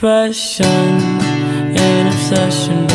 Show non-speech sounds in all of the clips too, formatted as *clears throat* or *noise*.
Depression and obsession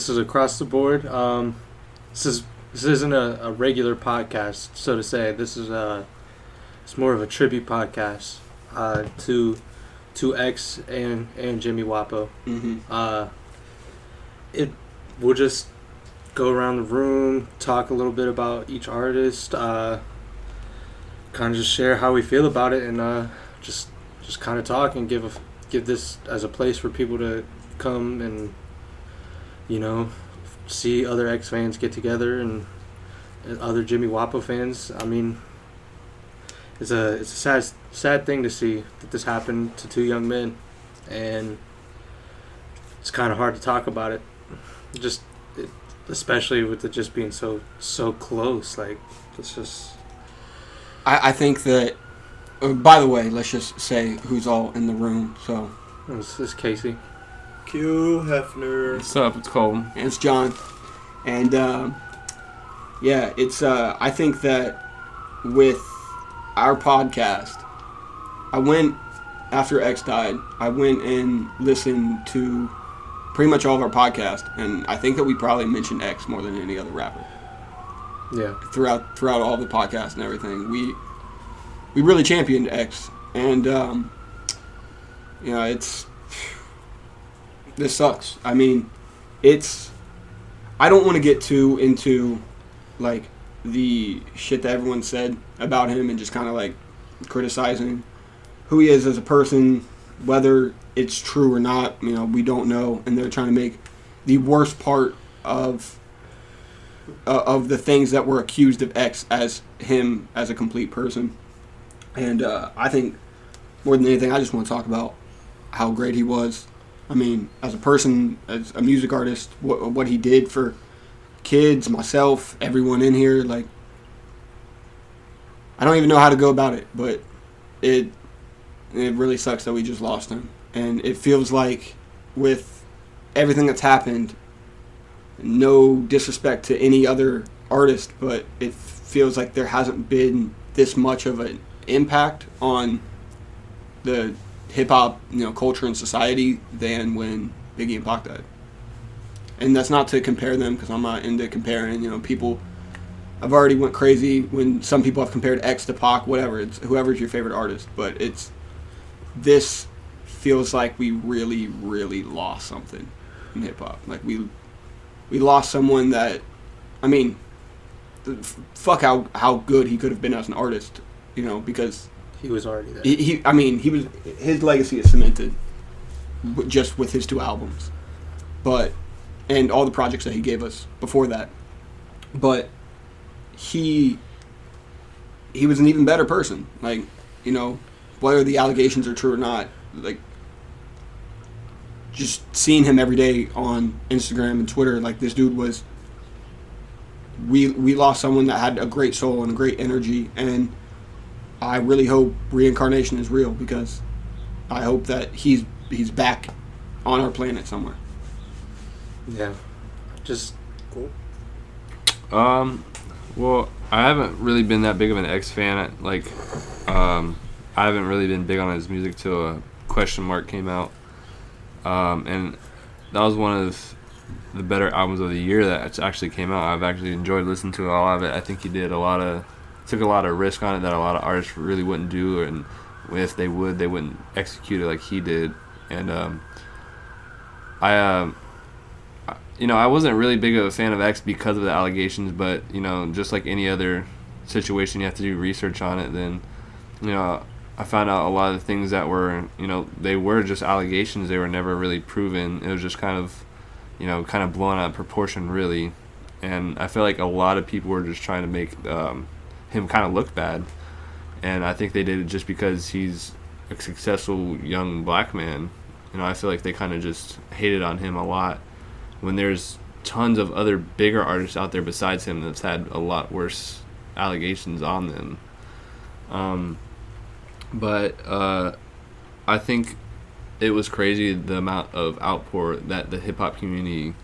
this is across the board. Um, this is this isn't a, a regular podcast, so to say. This is a it's more of a tribute podcast uh, to to X and and Jimmy Wopo. Mm-hmm. Uh, it we'll just go around the room, talk a little bit about each artist, uh, kind of just share how we feel about it, and uh, just just kind of talk and give a, give this as a place for people to come and you know see other X fans get together and, and other Jimmy Wopo fans. I mean, it's a it's a sad sad thing to see that this happened to two young men, and it's kind of hard to talk about it. Just it, especially with it just being so so close. Like it's just I, I think that. Uh, by the way, let's just say who's all in the room. So it's, it's Casey. Q Hefner. What's up? It's Cole. it's John, and um, yeah, it's. Uh, I think that with our podcast, I went after X died. I went and listened to pretty much all of our podcast, and I think that we probably mentioned X more than any other rapper. Yeah, throughout throughout all the podcast and everything. We we really championed X, and um, you know it's this sucks. I mean, it's I don't want to get too into like the shit that everyone said about him and just kind of like criticizing who he is as a person, whether it's true or not. You know, we don't know, and they're trying to make the worst part of uh, of the things that were accused of X as him as a complete person. And uh, I think more than anything, I just want to talk about how great he was. I mean, as a person, as a music artist, what what he did for kids, myself, everyone in here. Like, I don't even know how to go about it, but it it really sucks that we just lost him. And it feels like with everything that's happened, no disrespect to any other artist, but it feels like there hasn't been this much of an impact on the hip hop, you know, culture and society than when Biggie and Pac died. And that's not to compare them because I'm not into comparing. You know, people. I've already went crazy when some people have compared X to Pac, whatever. It's whoever's your favorite artist, but it's this feels like we really, really lost something in hip hop. Like we we lost someone that, I mean, fuck how how good he could have been as an artist, you know, because he was already there. he, he I mean, he was his legacy is cemented. just with his two albums, but and all the projects that he gave us before that. But he he was an even better person. Like you know, whether the allegations are true or not, like just seeing him every day on Instagram and Twitter, like this dude was. We we lost someone that had a great soul and a great energy, and I really hope reincarnation is real because I hope that he's he's back on our planet somewhere. Yeah. Just cool. Um, well, I haven't really been that big of an X fan. Like, um, I haven't really been big on his music till a question mark came out. Um, and that was one of the better albums of the year that actually came out. I've actually enjoyed listening to a lot of it. I think he did a lot of took a lot of risk on it that a lot of artists really wouldn't do, and if they would, they wouldn't execute it like he did. And um, I, I- you know, I wasn't really big of a fan of X because of the allegations, but you know, just like any other situation, you have to do research on it. Then, you know, I found out a lot of things that were, you know, they were just allegations. They were never really proven. It was just kind of, you know, kind of blown out of proportion, really. And I feel like a lot of people were just trying to make um, him kind of look bad. And I think they did it just because he's a successful young black man. You know, I feel like they kind of just hated on him a lot when there's tons of other bigger artists out there besides him that's had a lot worse allegations on them. Um, but uh, I think it was crazy the amount of outpour that the hip hop community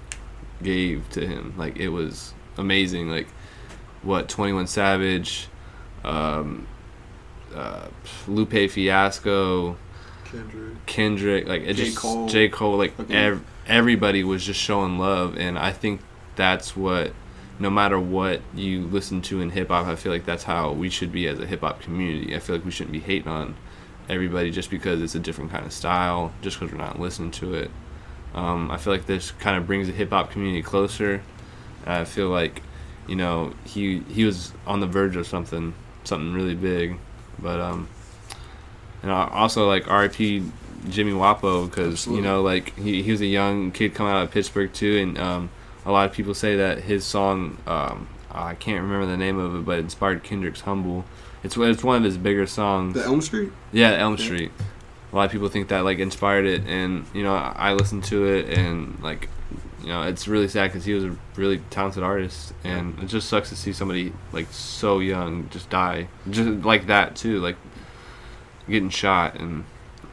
gave to him. Like it was amazing. Like what Twenty One Savage, um, uh, Lupe Fiasco, Kendrick. Kendrick, like it J. just Cole. J Cole, like Okay. ev- everybody was just showing love, and I think that's what, no matter what you listen to in hip hop, I feel like that's how we should be as a hip hop community. I feel like we shouldn't be hating on everybody just because it's a different kind of style, just because we're not listening to it. Um, I feel like this kind of brings the hip hop community closer. I feel like, you know, he he was on the verge of something something really big, but um, and also like R.I.P. Jimmy Wopo because you know like he, he was a young kid coming out of Pittsburgh too, and um, a lot of people say that his song um, I can't remember the name of it, but it inspired Kendrick's "Humble." It's it's one of his bigger songs. The Elm Street. Yeah, Elm. Street. A lot of people think that like inspired it, and you know I listened to it, and like you know it's really sad because he was a really talented artist, and it just sucks to see somebody like so young just die, just like that too, like getting shot, and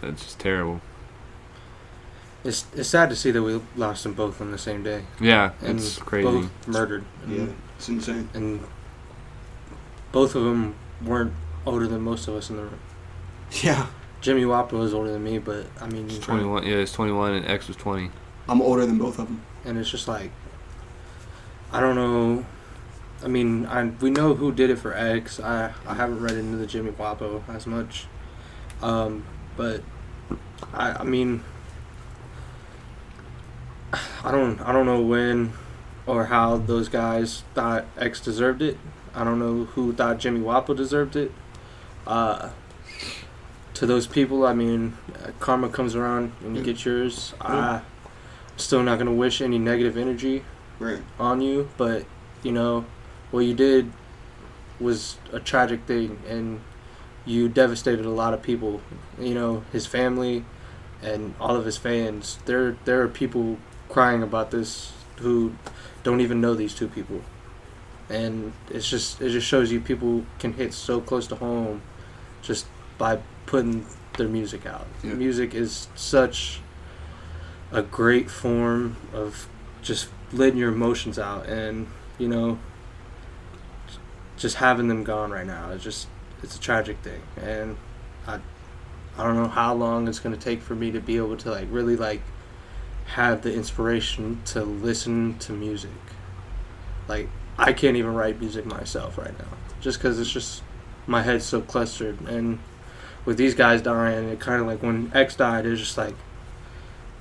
it's just terrible. it's it's sad to see that we lost them both on the same day. Yeah, And it's crazy. both murdered. And, Yeah, it's insane. and both of them weren't older than most of us in the room. Yeah, Jimmy Wopo is older than me, but I mean, It's twenty one. Yeah, it's twenty one, and X was twenty. I'm older than both of them. And it's just like I don't know. I mean, I we know who did it for X. I I haven't read into the Jimmy Wopo as much, um, but I I mean, I don't I don't know when or how those guys thought X deserved it. I don't know who thought Jimmy Wopo deserved it. Uh, to those people, I mean, uh, karma comes around and you get yours. Yeah. I still not gonna wish any negative energy Right. on you, but you know what you did was a tragic thing, and you devastated a lot of people. You know his family and all of his fans. There, there are people crying about this who don't even know these two people, and it's just it just shows you people can hit so close to home, just by putting their music out. Yeah. Music is such a great form of just letting your emotions out and you know just having them gone right now. It's just it's a tragic thing. And i i don't know how long it's going to take for me to be able to like really like have the inspiration to listen to music. Like i can't even write music myself right now just because it's just my head's so clustered. And with these guys dying it kind of like when x died it was just like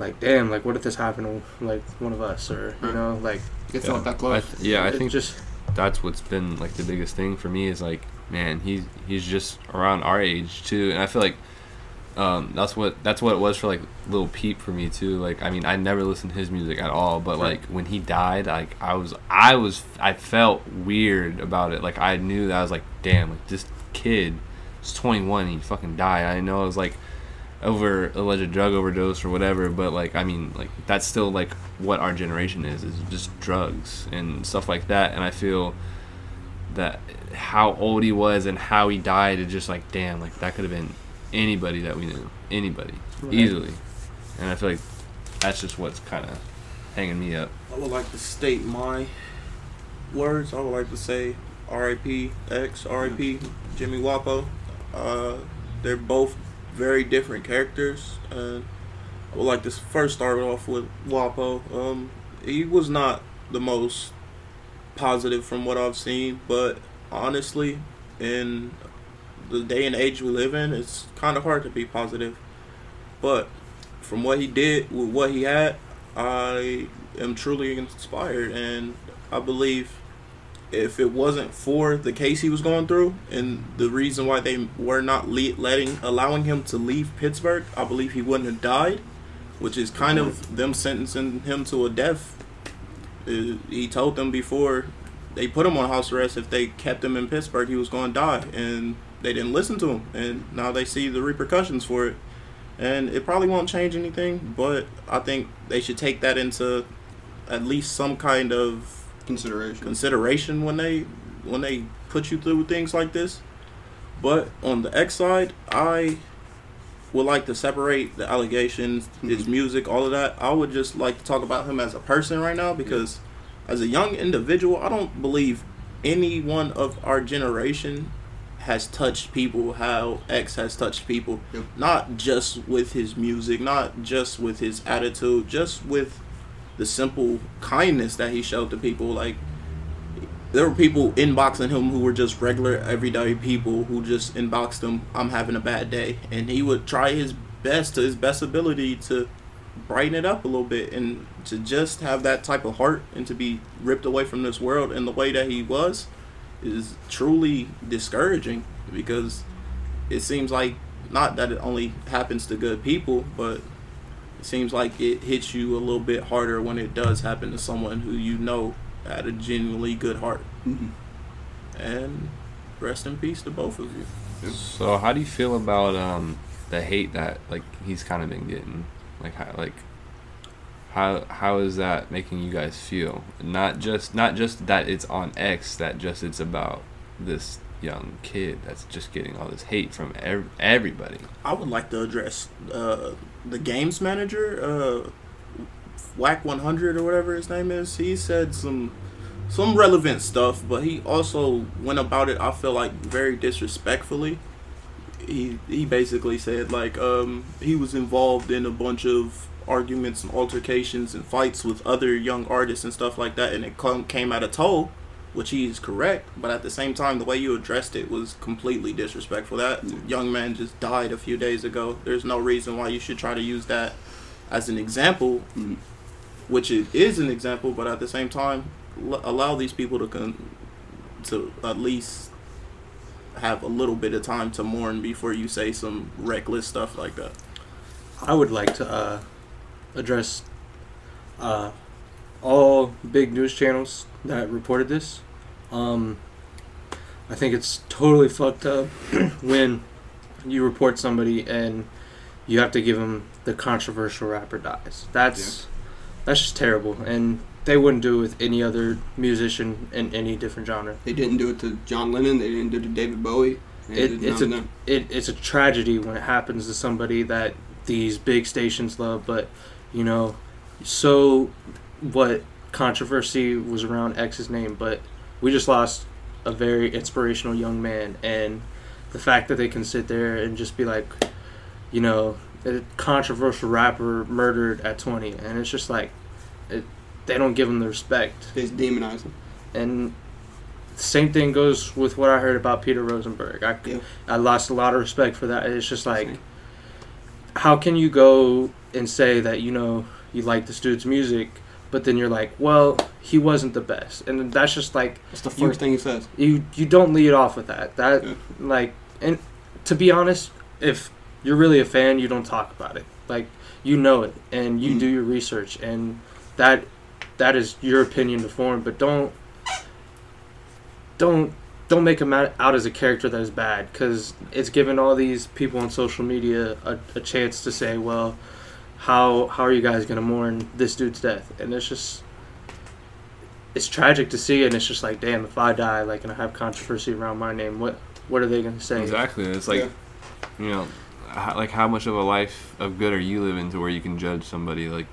like damn like what if this happened to like one of us or you know like It felt that I close. th- yeah, I it think just that's what's been like the biggest thing for me is like man he's he's just around our age too and i feel like um, that's what that's what it was for like Lil Peep for me too. Like I mean, I never listened to his music at all, but like when he died, like I was I was I felt weird about it. Like I knew that I was like, damn, like this kid is 21, and he fucking died. I know it was like over alleged drug overdose or whatever, but like I mean, like that's still like what our generation is is just drugs and stuff like that. And I feel that how old he was and how he died is just like damn, like that could have been anybody that we knew, anybody Right. easily. And I feel like that's just what's kind of hanging me up. I would like to state my words. I would like to say R.I.P. X, R.I.P. Jimmy Wopo. Uh, they're both very different characters. And I would like to first start off with Wopo. Um, he was not the most positive from what I've seen, but honestly, in the day and age we live in, it's kind of hard to be positive. But from what he did with what he had, I am truly inspired, and I believe if it wasn't for the case he was going through and the reason why they were not le- letting allowing him to leave Pittsburgh, I believe he wouldn't have died, which is kind of them sentencing him to a death. Uh, he told them before they put him on house arrest if they kept him in Pittsburgh, he was going to die, and they didn't listen to him, and now they see the repercussions for it and it probably won't change anything but i think they should take that into at least some kind of Consideration. consideration when they when they put you through things like this but on the x side i would like to separate the allegations his Mhm. music all of that i would just like to talk about him as a person right now because as a young individual i don't believe anyone of our generation has touched people how X has touched people. Yep. Not just with his music, not just with his attitude, just with the simple kindness that he showed to people. Like there were people inboxing him who were just regular everyday people who just inboxed him, I'm having a bad day. And he would try his best to his best ability to brighten it up a little bit and to just have that type of heart and to be ripped away from this world in the way that he was is truly discouraging because it seems like not that it only happens to good people, but it seems like it hits you a little bit harder when it does happen to someone who you know had a genuinely good heart. Mhm. And rest in peace to both of you. So how do you feel about um the hate that like he's kind of been getting? Like how like how how is that making you guys feel? Not just not just that it's on X, that just it's about this young kid that's just getting all this hate from ev- everybody. I would like to address uh, the games manager, uh, Wack 100 or whatever his name is. He said some some relevant stuff, but he also went about it. I feel like very disrespectfully. He he basically said like um, he was involved in a bunch of arguments and altercations and fights with other young artists and stuff like that, and it come, came at a toll which he is correct, but at the same time, the way you addressed it was completely disrespectful. That young man just died a few days ago. There's no reason why you should try to use that as an example, Mhm. which it is an example, but at the same time, l- allow these people to con- to at least have a little bit of time to mourn before you say some reckless stuff like that. I would like to uh, address uh, all big news channels that reported this. Um, I think it's totally fucked up *clears throat* when you report somebody and you have to give them the controversial rapper dies. That's that's just terrible, and they wouldn't do it with any other musician in any different genre. They didn't do it to John Lennon. They didn't do it to David Bowie. It, it's a it, it's a tragedy when it happens to somebody that these big stations love. But you know, so what controversy was around X's name, but we just lost a very inspirational young man, and the fact that they can sit there and just be like, you know, a controversial rapper murdered at 20, and it's just like, it, they don't give him the respect. They demonize them. And the same thing goes with what I heard about Peter Rosenberg. I, Yeah. I lost a lot of respect for that. It's just like, Same. how can you go and say that, you know, you like this dude's music, but then you're like, well, he wasn't the best. And that's just like, That's the You- first thing he says. you, you don't lead off with that. That, Yeah. like, and to be honest, if you're really a fan, you don't talk about it. Like you know it and you Mhm. do your research and that that is your opinion to form, but don't don't don't make him out, out as a character that is bad because it's given all these people on social media a, a chance to say, well, how how are you guys gonna mourn this dude's death? And it's just it's tragic to see, and it's just like, damn, if I die, like, and I have controversy around my name, what what are they gonna say? Exactly. It's like, Yeah. you know, how, like how much of a life of good are you living to where you can judge somebody like,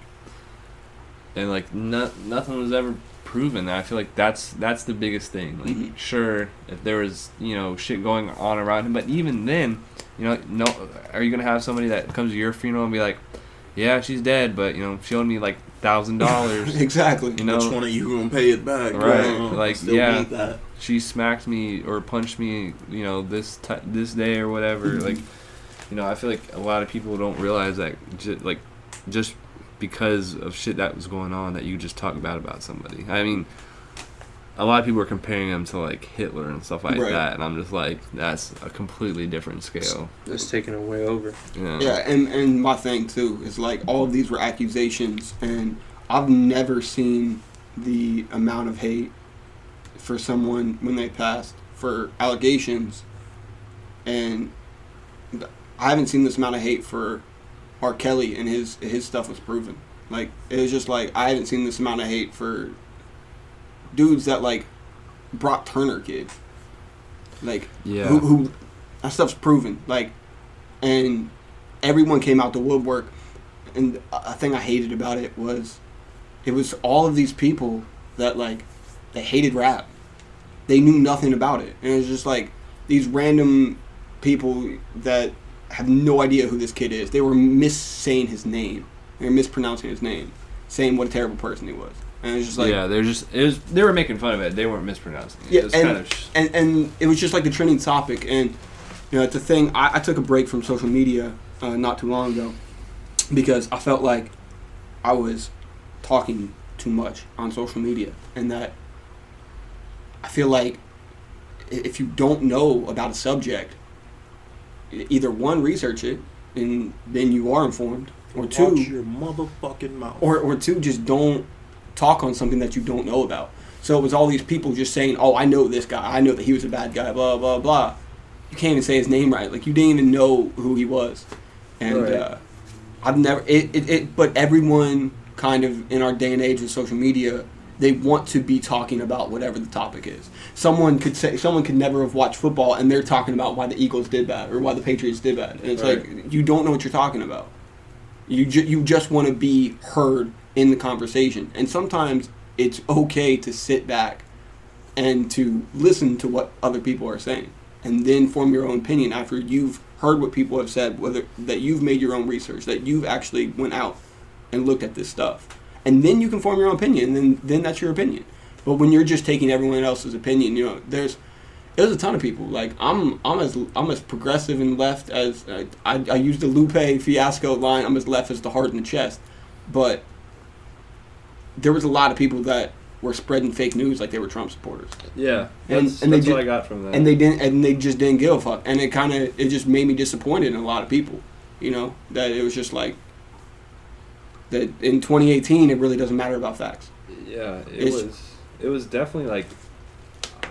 and like no, nothing was ever proven. I feel like that's that's the biggest thing. Like, Mhm. sure, if there was you know shit going on around him, but even then, you know, no, are you gonna have somebody that comes to your funeral and be like, yeah, she's dead, but you know, she owed me like thousand *laughs* dollars. exactly. You know, Which one of you gonna pay it back? Right, Uh, like, still yeah. she smacked me or punched me, you know, this ti this day or whatever. Mhm. Like, you know, I feel like a lot of people don't realize that, ju- like, just because of shit that was going on, that you just talk bad about somebody. I mean, a lot of people are comparing him to like Hitler and stuff like Right. that, and I'm just like, that's a completely different scale. It's taking it way over. Yeah. Yeah, and and my thing too is like all of these were accusations, and I've never seen the amount of hate for someone when they passed for allegations, and I haven't seen this amount of hate for R. Kelly and his his stuff was proven. Like it was just like I haven't seen this amount of hate for dudes that like Brock Turner kid, like Yeah. who, who that stuff's proven. Like, and everyone came out to woodwork. And a thing I hated about it was, it was all of these people that like, they hated rap. They knew nothing about it, and it was just like these random people that have no idea who this kid is. They were missaying his name. They were mispronouncing his name, saying what a terrible person he was. And it was just like, yeah, they're just it was they were making fun of it. They weren't mispronouncing it. Yeah, it was and- kind of sh- and and it was just like the trending topic and you know it's a thing i, I took a break from social media uh, not too long ago because i felt like i was talking too much on social media and that i feel like if you don't know about a subject either one research it and then you are informed or two Watch your motherfucking mouth. or or two just don't talk on something that you don't know about. So it was all these people just saying, "Oh, I know this guy. I know that he was a bad guy." Blah blah blah. You can't even say his name right. Like you didn't even know who he was. And Right. uh, I've never it, it, it. But everyone kind of in our day and age with social media, they want to be talking about whatever the topic is. Someone could say someone could never have watched football, and they're talking about why the Eagles did bad or why the Patriots did bad. And it's Right. like you don't know what you're talking about. You ju- you just want to be heard in the conversation, and sometimes it's okay to sit back and to listen to what other people are saying, and then form your own opinion after you've heard what people have said, whether that you've made your own research, that you've actually went out and looked at this stuff, and then you can form your own opinion, and then then that's your opinion. But when you're just taking everyone else's opinion, you know, there's there's a ton of people. Like I'm, I'm as I'm as progressive and left as uh, I, I use the Lupe fiasco line. I'm as left as the heart and the chest, but there was a lot of people that were spreading fake news like they were Trump supporters, yeah. And- That's, and they that's what ju- I got from that. and they didn't, and they just didn't give a fuck. And it kind of, it just made me disappointed in a lot of people. You know that it was just like that in 2018, it really doesn't matter about facts. Yeah, it It's- was. It was definitely like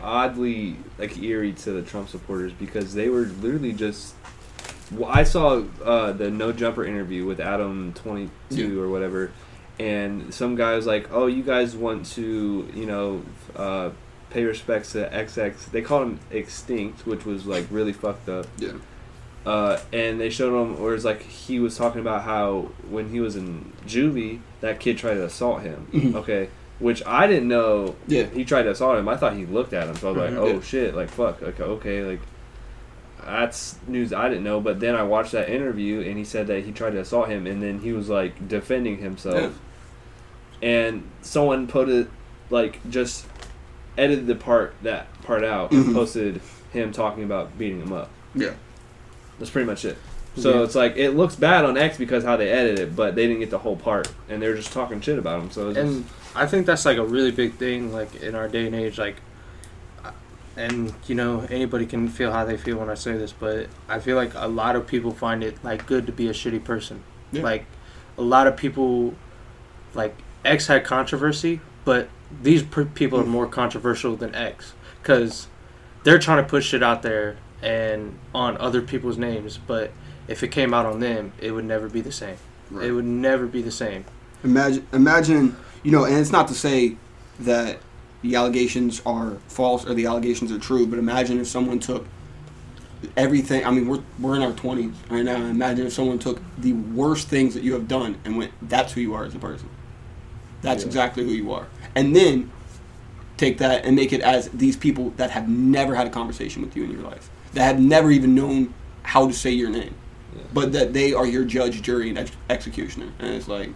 oddly like eerie to the Trump supporters because they were literally just. Well, I saw uh, the No Jumper interview with Adam Twenty Two Yeah. or whatever, and some guy was like, "Oh, you guys want to, you know, uh, pay respects to XX." They called him extinct, which was like really fucked up. Yeah. Uh, and they showed him, or it's like he was talking about how when he was in juvie, that kid tried to assault him. Mhm. Okay, which I didn't know. Yeah. He tried to assault him. I thought he looked at him, so I was Mhm. like, "Oh Yeah. shit!" Like fuck. Okay, okay, like that's news I didn't know. But then I watched that interview, and he said that he tried to assault him, and then he was like defending himself. And someone put it like just edited the part that part out and Mhm. posted him talking about beating him up. Yeah. That's pretty much it. So Yeah. it's like it looks bad on X because how they edited it, but they didn't get the whole part, and they're just talking shit about him. So it's and I think that's like a really big thing, like in our day and age. Like, and you know anybody can feel how they feel when I say this, but I feel like a lot of people find it like good to be a shitty person. Yeah. Like a lot of people, like X had controversy, but these per- people are more controversial than X because they're trying to push shit out there and on other people's names, but if it came out on them, it would never be the same. It would never be the same. Imagine, imagine, you know, and it's not to say that the allegations are false or the allegations are true, but imagine if someone took everything. I mean, we're we're in our twenties right now. Imagine if someone took the worst things that you have done and went, "That's who you are as a person. That's Yeah. exactly who you are," and then take that and make it as these people that have never had a conversation with you in your life, that have never even known how to say your name, Yeah. but that they are your judge, jury, and ex- executioner, and it's like.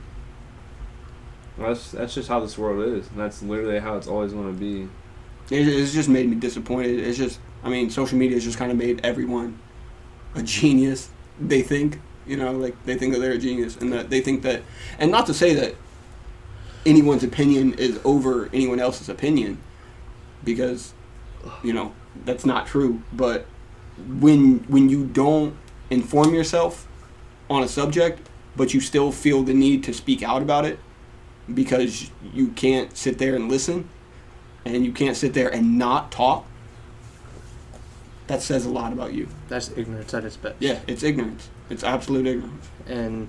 That's that's just how this world is. And that's literally how it's always going to be. It, it's just made me disappointed. It's just, I mean, social media has just kind of made everyone a genius. They think, you know, like they think that they're a genius, and that they think that, and not to say that anyone's opinion is over anyone else's opinion, because, you know, that's not true. But when when you don't inform yourself on a subject, but you still feel the need to speak out about it, because you can't sit there and listen and you can't sit there and not talk, that says a lot about you. That's ignorance at its best. Yeah, it's ignorance. It's absolute ignorance. and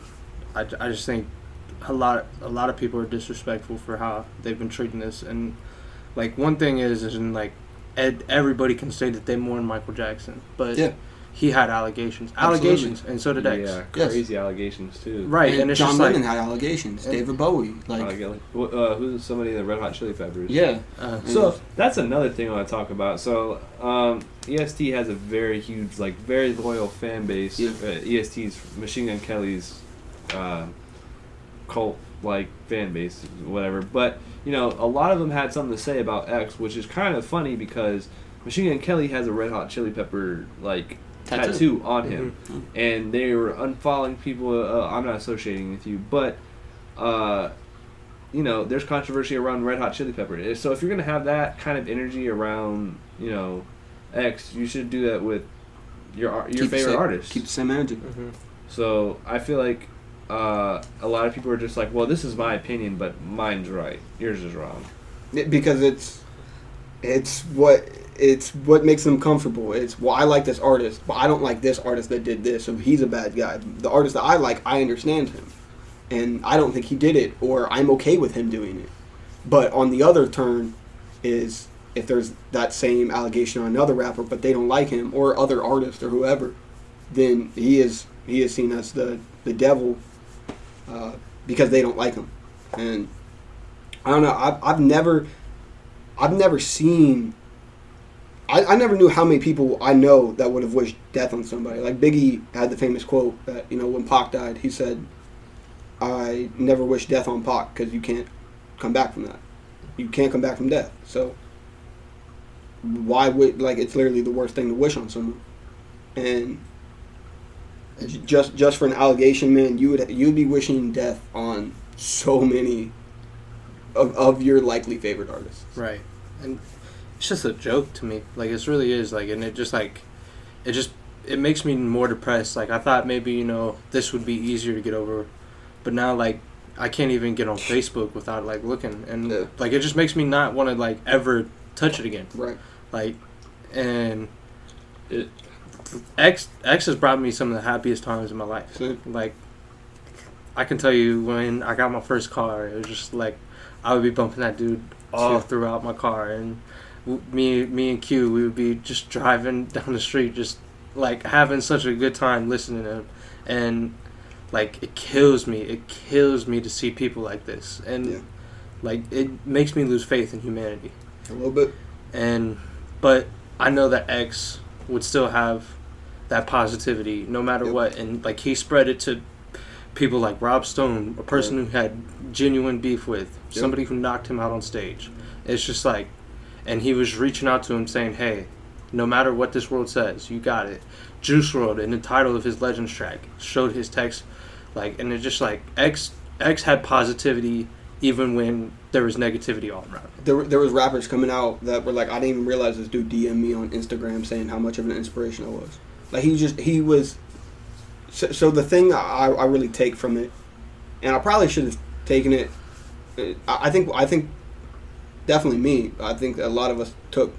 I, I just think a lot a lot of people are disrespectful for how they've been treating this and like one thing is is in like ed, everybody can say that they mourn Michael Jackson but Yeah. he had allegations Absolutely. allegations and so did X Yeah, Yes. crazy allegations too. right and, And it's John just Lennon like had allegations. David Bowie, like, Like, uh, who's somebody in the Red Hot Chili Peppers? yeah. uh, So that's another thing I want to talk about. So um, EST has a very huge, like very loyal fan base. Yeah. Uh, EST's Machine Gun Kelly's uh, cult like fan base, whatever. But you know, a lot of them had something to say about X, which is kind of funny because Machine Gun Kelly has a Red Hot Chili Pepper like Tattoo. tattoo, on him, and they were unfollowing people. Uh, I'm not associating with you, but. Uh, you know, there's controversy around Red Hot Chili Pepper. So if you're gonna have that kind of energy around, you know, X, you should do that with your your Keep favorite same- artist. Keep the same energy. mhm. So I feel like uh, a lot of people are just like, well, this is my opinion, but mine's right, yours is wrong. Because it's it's what it's what makes them comfortable. It's well, I like this artist, but I don't like this artist that did this, so he's a bad guy. The artist that I like, I understand him, and I don't think he did it, or I'm okay with him doing it. But on the other turn, is if there's that same allegation on another rapper, but they don't like him or other artist or whoever, then he is he is seen as the the devil uh, because they don't like him, and I don't know. I've, I've never I've never seen. I, I never knew how many people I know that would have wished death on somebody. Like Biggie had the famous quote that you know when Pac died, he said, "I never wish death on Pac because you can't come back from that. You can't come back from death. So why would like it's literally the worst thing to wish on someone, and just just for an allegation, man, you would you'd be wishing death on so many of, of your likely favorite artists. right. And it's just a joke to me. Like it really is. Like and it just like it just it makes me more depressed. Like I thought maybe you know this would be easier to get over. But now like I can't even get on Facebook without like looking. And Yeah. like it just makes me not want to like ever touch it again. Right. like and It- X X has brought me some of the happiest times in my life. Like I can tell you when I got my first car, it was just like I would be bumping that dude all throughout my car, and me, me and Q, we would be just driving *laughs* down the street, just like having such a good time listening to him, and like it kills me, it kills me to see people like this, and Yeah. like it makes me lose faith in humanity, a little bit. and but I know that X would still have that positivity no matter Yep. what, and like he spread it to people like Rob Stone, a person who had genuine beef with, Yep. somebody who knocked him out on stage. It's just like, and he was reaching out to him saying, "Hey, no matter what this world says, you got it." Juice WRLD, in the title of his Legends track, showed his text, like, and it's just like X X had positivity even when there was negativity all around. there, there was rappers coming out that were like, I didn't even realize this dude DM me on Instagram saying how much of an inspiration I was. Like he just he was. So, so the thing I, I really take from it, and I probably should have taken it. uh, I I think I think definitely me. I think a lot of us took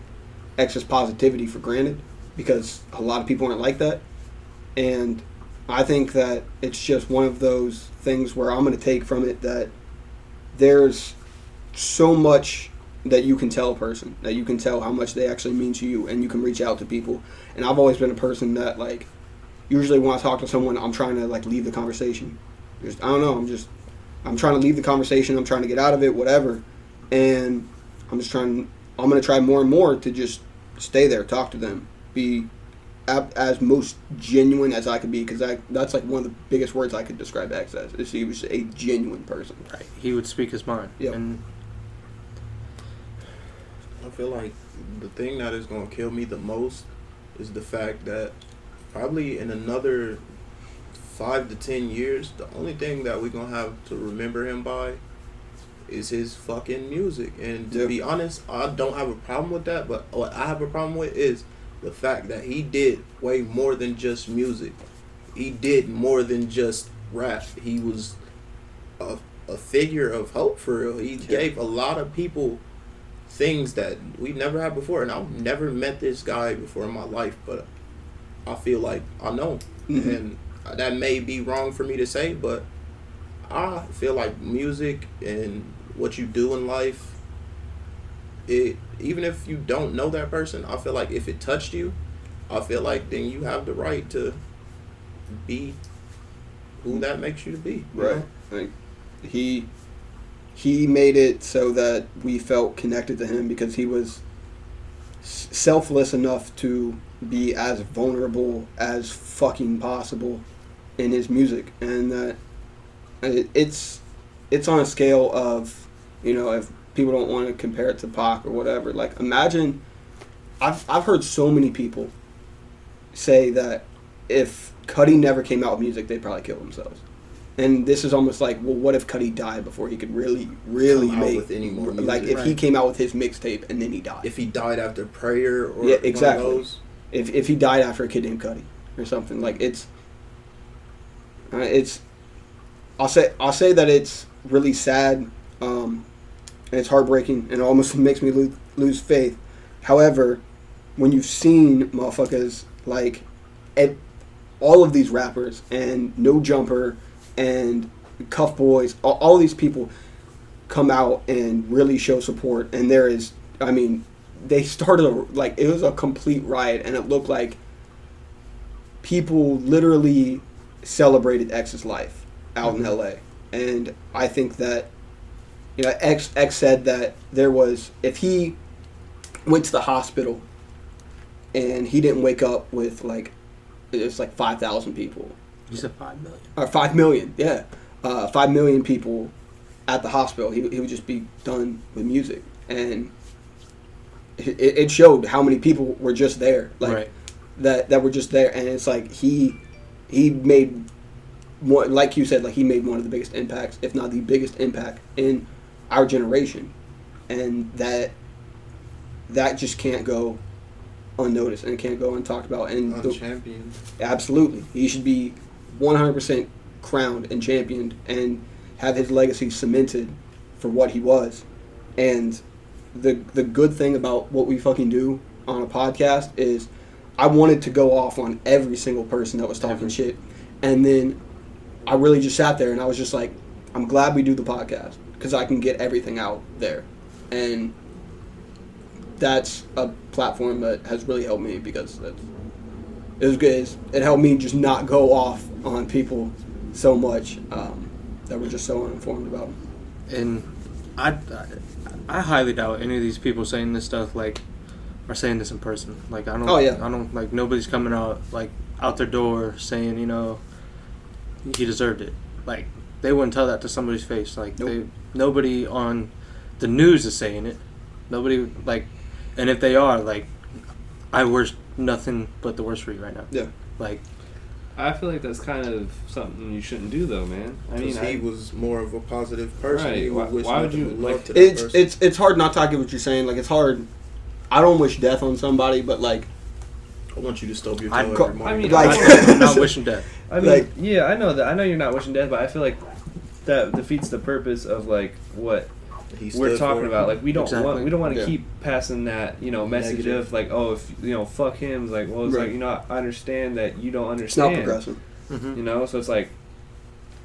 X's positivity for granted because a lot of people aren't like that, and I think that it's just one of those things where I'm going to take from it that there's so much that you can tell a person that you can tell how much they actually mean to you and you can reach out to people and i've always been a person that like usually when i talk to someone i'm trying to like leave the conversation just i don't know i'm just i'm trying to leave the conversation i'm trying to get out of it whatever and i'm just trying i'm going to try more and more to just stay there talk to them be as most genuine as i could be because that's like one of the biggest words i could describe x as is he was a genuine person Right. He would speak his mind. Yeah. And I feel like the thing that is going to kill me the most is the fact that probably in another five to ten years, the only thing that we're going to have to remember him by is his fucking music. And to Yeah. be honest, I don't have a problem with that, but what I have a problem with is the fact that he did way more than just music. He did more than just rap. He was a, a figure of hope for real. He gave a lot of people things that we've never had before. And I've never met this guy before in my life, but I feel like I know. Mhm. And that may be wrong for me to say, but I feel like music and what you do in life, it even if you don't know that person, I feel like if it touched you, I feel like then you have the right to be who that makes you to be. Right. know? Like he he made it so that we felt connected to him because he was selfless enough to be as vulnerable as fucking possible in his music. And that uh, it's it's on a scale of you know if people don't want to compare it to Pac or whatever like imagine I've I've heard so many people say that if Cudi never came out with music they'd probably kill themselves and this is almost like, well, what if Cudi died before he could really, really Come out make with any more music. like if he came out with his mixtape and then he died. If, If he died after prayer or Yeah, one of exactly. those, if he died after a kid named Cudi or something like it's, uh, it's, I'll say I'll say that it's really sad, um, and it's heartbreaking and it almost *laughs* makes me lose lose faith. However, when you've seen motherfuckers like, at all of these rappers and No Jumper and Cuff Boys, all, all these people come out and really show support. And there is, I mean, they started a, like it was a complete riot, and it looked like people literally celebrated X's life out in mm-hmm. L.A. And I think that you know X X said that there was if he went to the hospital and he didn't wake up with like it's like five thousand people he said five million. or five million, yeah, uh, five million people at the hospital. He, he would just be done with music, and it, it showed how many people were just there, like right. that that were just there, and it's like he he made one, like you said, like he made one of the biggest impacts, if not the biggest impact in our generation, and that that just can't go unnoticed and can't go untalked about, and the. Absolutely. He should be 100% crowned and championed and have his legacy cemented for what he was. And the the good thing about what we fucking do on a podcast is I wanted to go off on every single person that was talking Every- shit. And then I really just sat there and I was just like, I'm glad we do the podcast because I can get everything out there. And that's a platform that has really helped me because that's it was good. It helped me just not go off on people so much um, that were just so uninformed about them. And I, I, I highly doubt any of these people saying this stuff like are saying this in person. Like I don't. Oh, yeah. I don't like nobody's coming out like out their door saying you know he deserved it. Like they wouldn't tell that to somebody's face. Like Nope. they nobody on the news is saying it. Nobody like, and if they are like, I wish nothing but the worst for you right now. Yeah. Like I feel like that's kind of something you shouldn't do, though, man. I mean, he I, was more of a positive person. Right. He Why- would wish why would you, but like- to that It's person. it's it's hard not to get what you're saying. Like it's hard. I don't wish death on somebody, but like I want you to stub your toe I'd every co- morning. I mean, *laughs* Like- I'm *laughs* not wishing death. I mean, Like- yeah, I know that. I know you're not wishing death, but I feel like that defeats the purpose of like what He we're talking about. Like we don't Exactly. want we don't want to Yeah. keep passing that you know message Negative. of like oh if you know fuck him. It's like well it's Right. like you know I understand that you don't it's not understand. progressive. Mhm. You know, so it's like.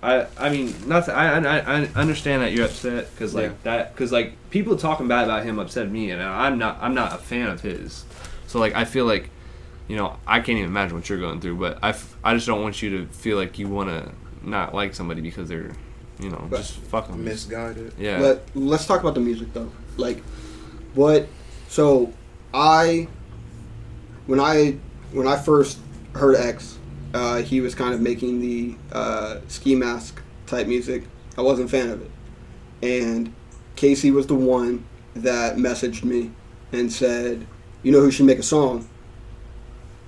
I, I mean not to, I, I I understand that you're upset because like Yeah. that because like people talking bad about him upset me and I'm not I'm not a fan of his so like I feel like, you know, I can't even imagine what you're going through, but I, f- I just don't want you to feel like you want to not like somebody because they're, you know, Right. just fuck them. misguided. Yeah. Let Let's talk about the music though. Like, what? So, I when I when I first heard X, uh, he was kind of making the uh, ski mask type music. I wasn't a fan of it, and Casey was the one that messaged me and said, "You know who should make a song?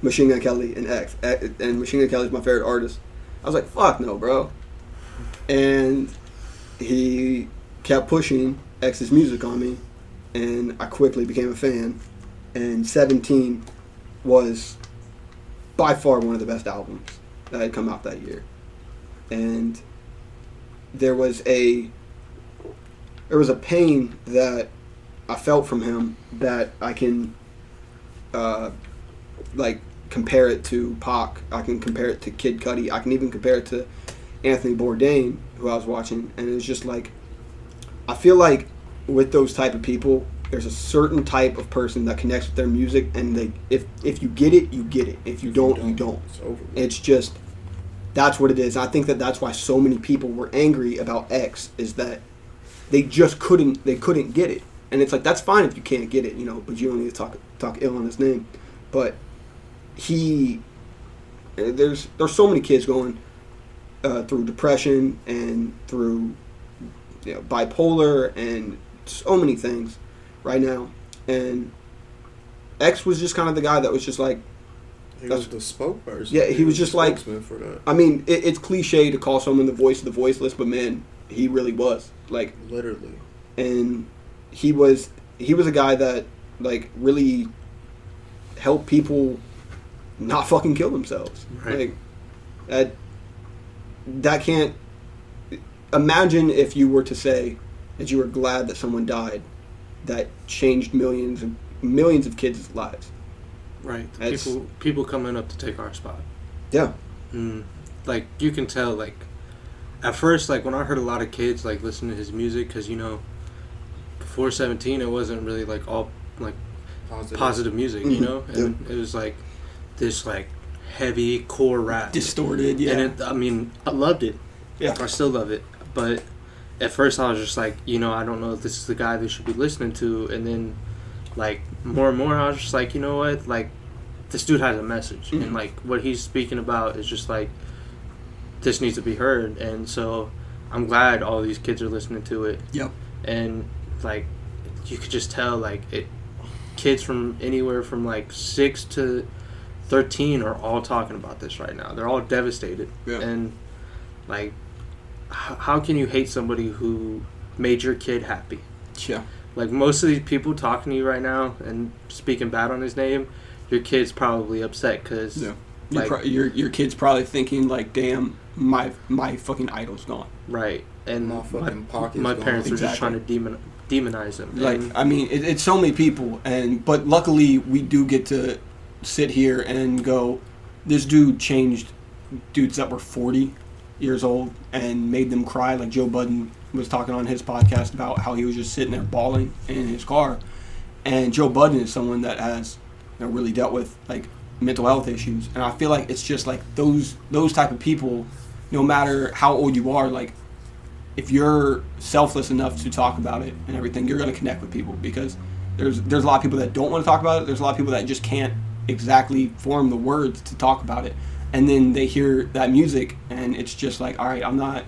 Machine Gun Kelly and X, and Machine Gun Kelly's my favorite artist." I was like, "Fuck no, bro," and he kept pushing X's music on me, and I quickly became a fan. And 17 was by far one of the best albums that had come out that year. And there was a there was a pain that I felt from him that I can uh, like compare it to Pac. I can compare it to Kid Cudi. I can even compare it to Anthony Bourdain, who I was watching, and it was just like I feel like with those type of people, there's a certain type of person that connects with their music, and they if if you get it, you get it. If you don't, you don't. It's over. with. It's just that's what it is. I think that that's why so many people were angry about X is that they just couldn't they couldn't get it. And it's like that's fine if you can't get it, you know, but you don't need to talk talk ill on his name. But he uh, there's there's so many kids going uh, through depression and through you know, bipolar and so many things right now. And X was just kind of the guy that was just like He was the spokesperson. Yeah, he was just like- for that. I mean, it, it's cliche to call someone the voice of the voiceless, but man, he really was. Like, Literally. and he was he was a guy that like really helped people not fucking kill themselves. Right. Like that that can't imagine if you were to say that you were glad that someone died that changed millions of millions of kids' lives. Right. The That's- people people coming up to take our spot. Yeah. Mm. Like you can tell. Like at first, like when I heard a lot of kids like listen to his music, because you know, before seventeen, it wasn't really like all like Positive. positive music. You Mhm. know, and it was like this like heavy core rap. Distorted, yeah. And it, I mean, I loved it. Yeah. I still love it. But at first, I was just like, you know, I don't know if this is the guy they should be listening to. And then, like, more and more, I was just like, you know what? Like, this dude has a message. Mhm. And, like, what he's speaking about is just like, this needs to be heard. And so I'm glad all these kids are listening to it. Yep. And, like, you could just tell, like, it. Kids from anywhere from like six to 13 are all talking about this right now. They're all devastated. Yeah. And like h- how can you hate somebody who made your kid happy? Yeah. Like most of these people talking to you right now and speaking bad on his name, your kid's probably upset cuz Yeah. Your, Like- pro- your your kid's probably thinking like, "Damn, my my fucking idol's gone." right. And My my, fucking pocket's my gone. parents are just trying to demon demonize him. Like, And- I mean, it, it's so many people, and but luckily we do get to sit here and go, "This dude changed dudes that were forty years old and made them cry." Like Joe Budden was talking on his podcast about how he was just sitting there bawling in his car, and Joe Budden is someone that has you know, really dealt with like mental health issues, and I feel like it's just like those those type of people, no matter how old you are, like if you're selfless enough to talk about it and everything, you're going to connect with people because there's there's a lot of people that don't want to talk about it. There's a lot of people that just can't exactly form the words to talk about it, and then they hear that music and it's just like, all right, I'm not.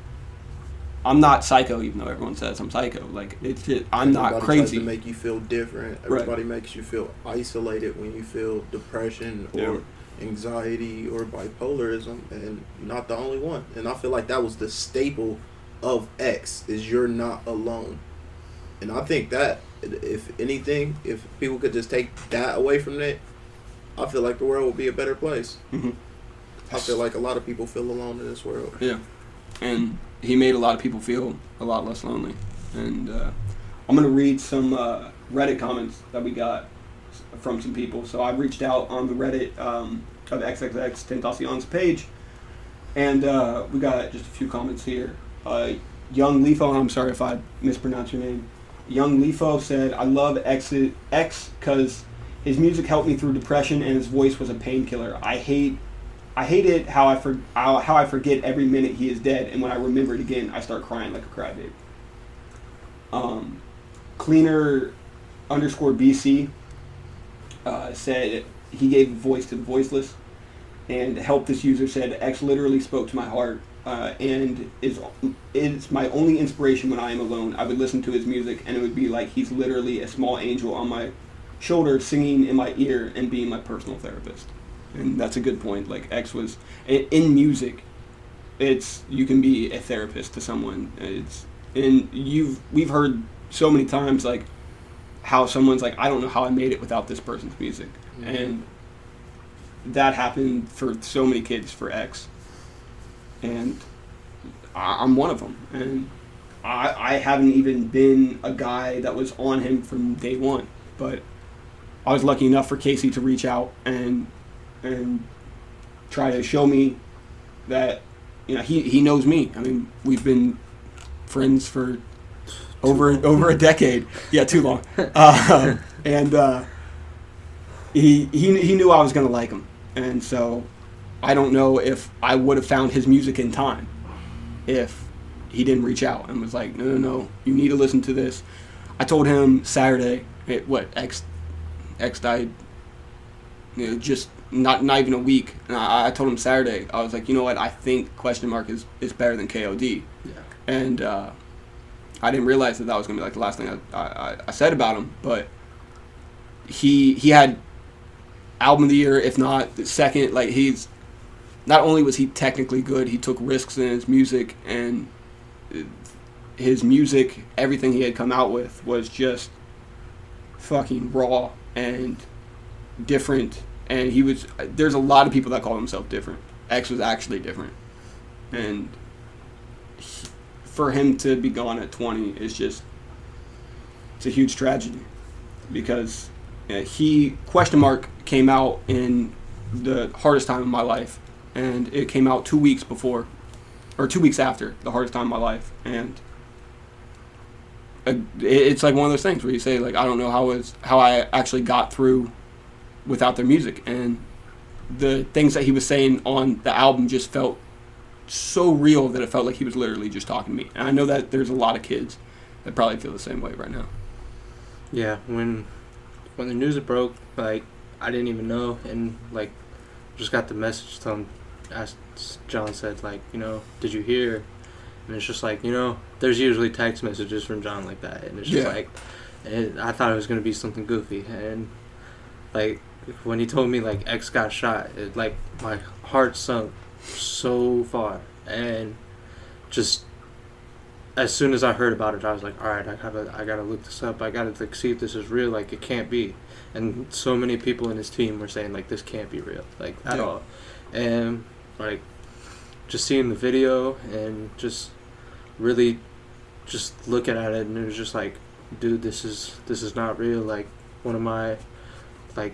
I'm not psycho, even though everyone says I'm psycho. Like it's just, I'm not Everybody tries crazy. to make you feel different. Right. Everybody makes you feel isolated when you feel depression or Yeah. anxiety or bipolarism, and not the only one. And I feel like that was the staple of X is you're not alone. And I think that if anything, if people could just take that away from it, I feel like the world would be a better place. Mhm. I feel like a lot of people feel alone in this world. Yeah, and he made a lot of people feel a lot less lonely. And uh, I'm gonna read some uh, Reddit comments that we got from some people. So I reached out on the Reddit um, of XXXTentacion's page, and uh, we got just a few comments here. Uh, Young Lefo, I'm sorry if I mispronounced your name. Young Lefo said, "I love X X because his music helped me through depression, and his voice was a painkiller. I hate." I hate it how I for, how, I forget every minute he is dead, and when I remember it again, I start crying like a crybaby. Um, cleaner underscore BC uh, said he gave voice to the voiceless, and help this user said X literally spoke to my heart, uh, and is is my only inspiration when I am alone. I would listen to his music, and it would be like he's literally a small angel on my shoulder, singing in my ear, and being my personal therapist. And that's a good point. Like X was in, music, it's you can be a therapist to someone. It's and you've we've heard so many times like how someone's like I don't know how I made it without this person's music, mm-hmm. and that happened for so many kids for X, and I, I'm one of them, and I I haven't even been a guy that was on him from day one, but I was lucky enough for Casey to reach out and and try to show me that you know he, he knows me. I mean, we've been friends for over over a decade. Yeah, too long. Uh, *laughs* and uh, he he he knew I was gonna like him, and so I don't know if I would have found his music in time if he didn't reach out and was like, no, no, no, you need to listen to this. I told him Saturday, it, what X X died, you know, just not not even a week. And I, I told him Saturday, I was like, you know what, I think question mark is is better than KOD, Yeah. and uh, I didn't realize that that was gonna be like the last thing I, I, I said about him, but he he had album of the year, if not the second. Like he's not only was he technically good, he took risks in his music, and his music, everything he had come out with was just fucking raw and different. And he was there's a lot of people that call himself different. X was actually different, and he- for him to be gone at 20 is just it's a huge tragedy because he question mark came out in the hardest time of my life and it came out two weeks before or two weeks after the hardest time of my life and it's like one of those things where you say like i don't know how is how i actually got through without their music and the things that he was saying on the album just felt so real that it felt like he was literally just talking to me and i know that there's a lot of kids that probably feel the same way right now Yeah, when when the news broke, like I didn't even know, and like just got the message. Telling, as John said, like you know, did you hear? And it's just like you know, there's usually text messages from John like that, and it's just Yeah. like, it, I thought it was gonna be something goofy, and like when he told me like X got shot, it like my heart sunk so far, and just as soon as I heard about it, I was like, all right, I gotta, I gotta look this up. I gotta like see if this is real. Like, it can't be. And so many people in his team were saying like, this can't be real, like at Yeah. all. And like, just seeing the video and just really, just looking at it, and it was just like, dude, this is this is not real. Like, one of my, like,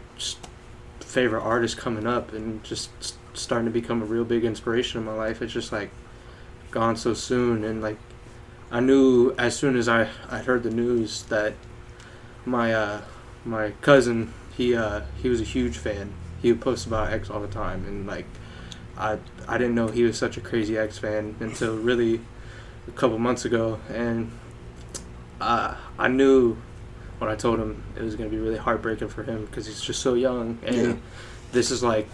favorite artists coming up, and just starting to become a real big inspiration in my life. It's just like gone so soon, and like I knew as soon as I I heard the news that my uh my cousin he uh he was a huge fan. He would post about X all the time, and like I I didn't know he was such a crazy X fan until really a couple months ago, and uh, I knew when I told him it was gonna be really heartbreaking for him because he's just so young, and Yeah. this is like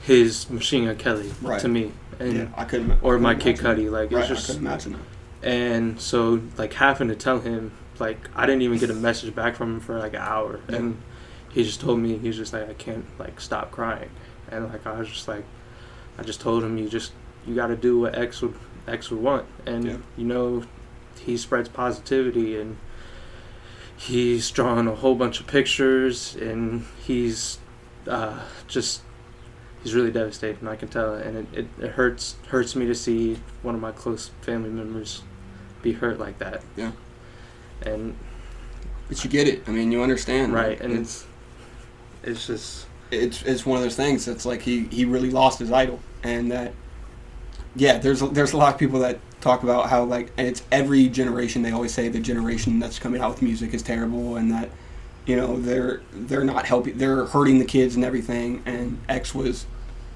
his Machine Gun Kelly Right. to me, and yeah i couldn't or I my Kid Cudi, like right, it's i just couldn't imagine that and so like having to tell him like I didn't even get a message back from him for like an hour Yeah. and he just told me he's just like I can't like stop crying and like I was just like, I just told him you just you got to do what X would X would want, and Yeah. you know, he spreads positivity and he's drawn a whole bunch of pictures and he's uh, just he's really devastated. and I can tell, and it, it, it hurts hurts me to see one of my close family members be hurt like that. Yeah. and But you get it. I mean, you understand, Right, and it's it's just it's it's one of those things. It's like he he really lost his idol, and that yeah, there's there's a lot of people that talk about how like it's every generation. They always say the generation that's coming out with music is terrible, and that you know they're they're not helping, they're hurting the kids and everything. And X was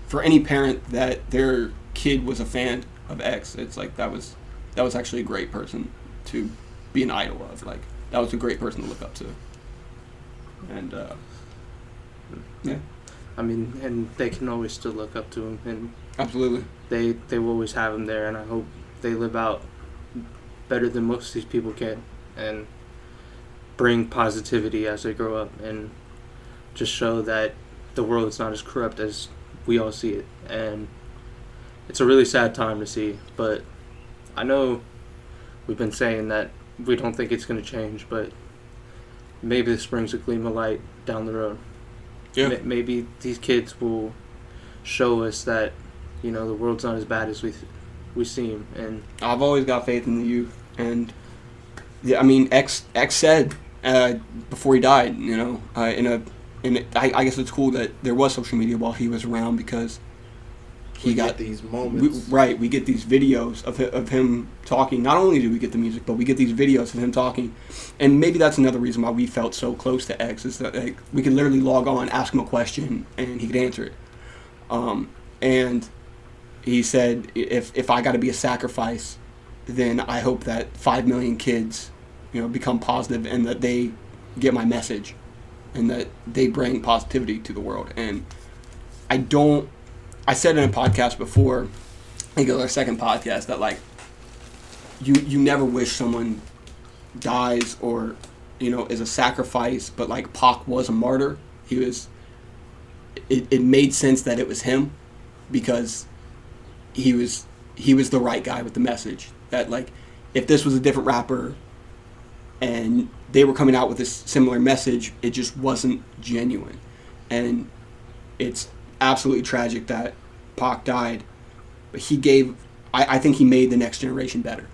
for any parent that their kid was a fan of X. It's like that was that was actually a great person to be an idol of. Like that was a great person to look up to. And uh, yeah, I mean, and they can always still look up to him, and absolutely. they they will always have him there, and I hope they live out better than most of these people can, and bring positivity as they grow up, and just show that the world is not as corrupt as we all see it, and it's a really sad time to see, but I know we've been saying that we don't think it's going to change, but maybe this brings a gleam of light down the road. Yeah. Ma- Maybe these kids will show us that you know the world's not as bad as we we seem, and I've always got faith in the youth, and yeah, I mean, X X said uh, before he died, you know, uh, in a, in a, I, I guess it's cool that there was social media while he was around because he we got get these we, moments. right. We get these videos of of him talking. Not only do we get the music, but we get these videos of him talking, and maybe that's another reason why we felt so close to X is that like, we could literally log on, ask him a question, and he could answer it. Um, and he said, if if I got to be a sacrifice, then I hope that five million kids, you know, become positive and that they get my message, and that they bring positivity to the world. And I don't. I said in a podcast before, I think it was our second podcast, that like you you never wish someone dies or you know is a sacrifice, but like Pac was a martyr. He was. It, it made sense that it was him, because he was he was the right guy with the message. That like if this was a different rapper and they were coming out with this similar message, it just wasn't genuine. And it's absolutely tragic that Pac died, but he gave. I, I think he made the next generation better,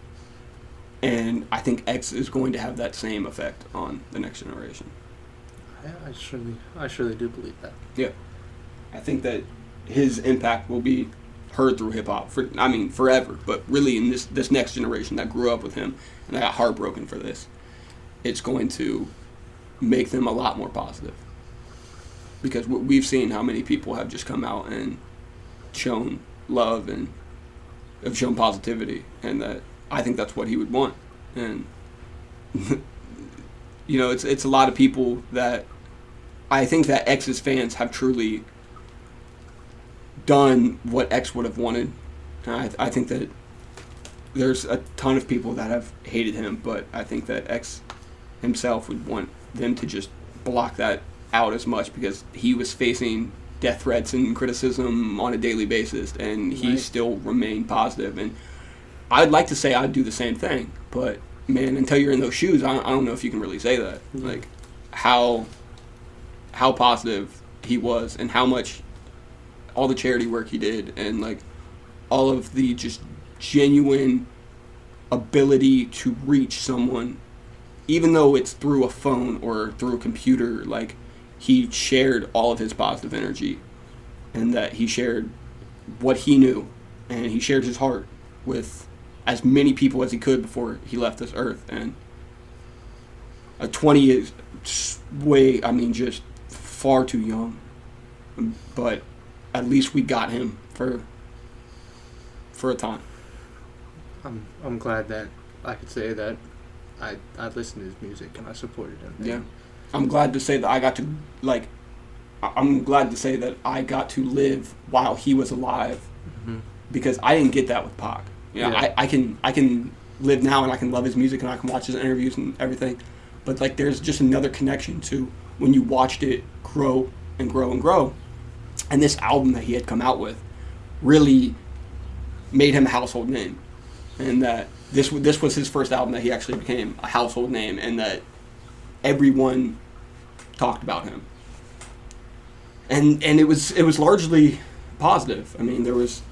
and I think X is going to have that same effect on the next generation. I, I surely I surely do believe that. Yeah, I think that his impact will be heard through hip hop for I mean forever, but really in this this next generation that grew up with him and I got heartbroken for this, it's going to make them a lot more positive. Because we- we've seen how many people have just come out and shown love and have shown positivity, and that I think that's what he would want. And *laughs* you know, it's it's a lot of people that I think that X's fans have truly done what X would have wanted. I, I think that there's a ton of people that have hated him, but I think that X himself would want them to just block that out as much because he was facing death threats and criticism on a daily basis, and he Right. still remained positive. And I'd like to say I'd do the same thing, but man, until you're in those shoes, I, I don't know if you can really say that. Yeah. Like how how positive he was and how much all the charity work he did and like all of the just genuine ability to reach someone even though it's through a phone or through a computer like he shared all of his positive energy and that he shared what he knew and he shared his heart with as many people as he could before he left this earth and a 20 is way i mean just far too young but at least we got him for for a time I'm I'm glad that I could say that I I listened to his music and I supported him. Yeah. I'm glad to say that I got to like. I'm glad to say that I got to live while he was alive, Mhm. because I didn't get that with Pac. Yeah, Yeah. I, I can I can live now and I can love his music and I can watch his interviews and everything, but like there's just another connection to when you watched it grow and grow and grow, and this album that he had come out with really made him a household name, and that this this was his first album that he actually became a household name, and that everyone talked about him. And and it was it was largely positive. I mean, there was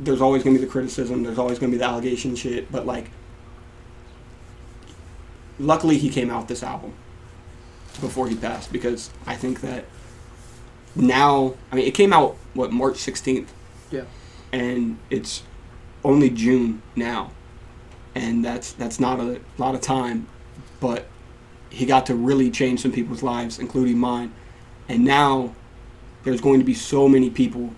there's always going to be the criticism, there's always going to be the allegation shit, but like luckily he came out this album before he passed because I think that now I mean it came out what March 16th Yeah. and it's only June now and that's that's not a lot of time but he got to really change some people's lives including mine. And now there's going to be so many people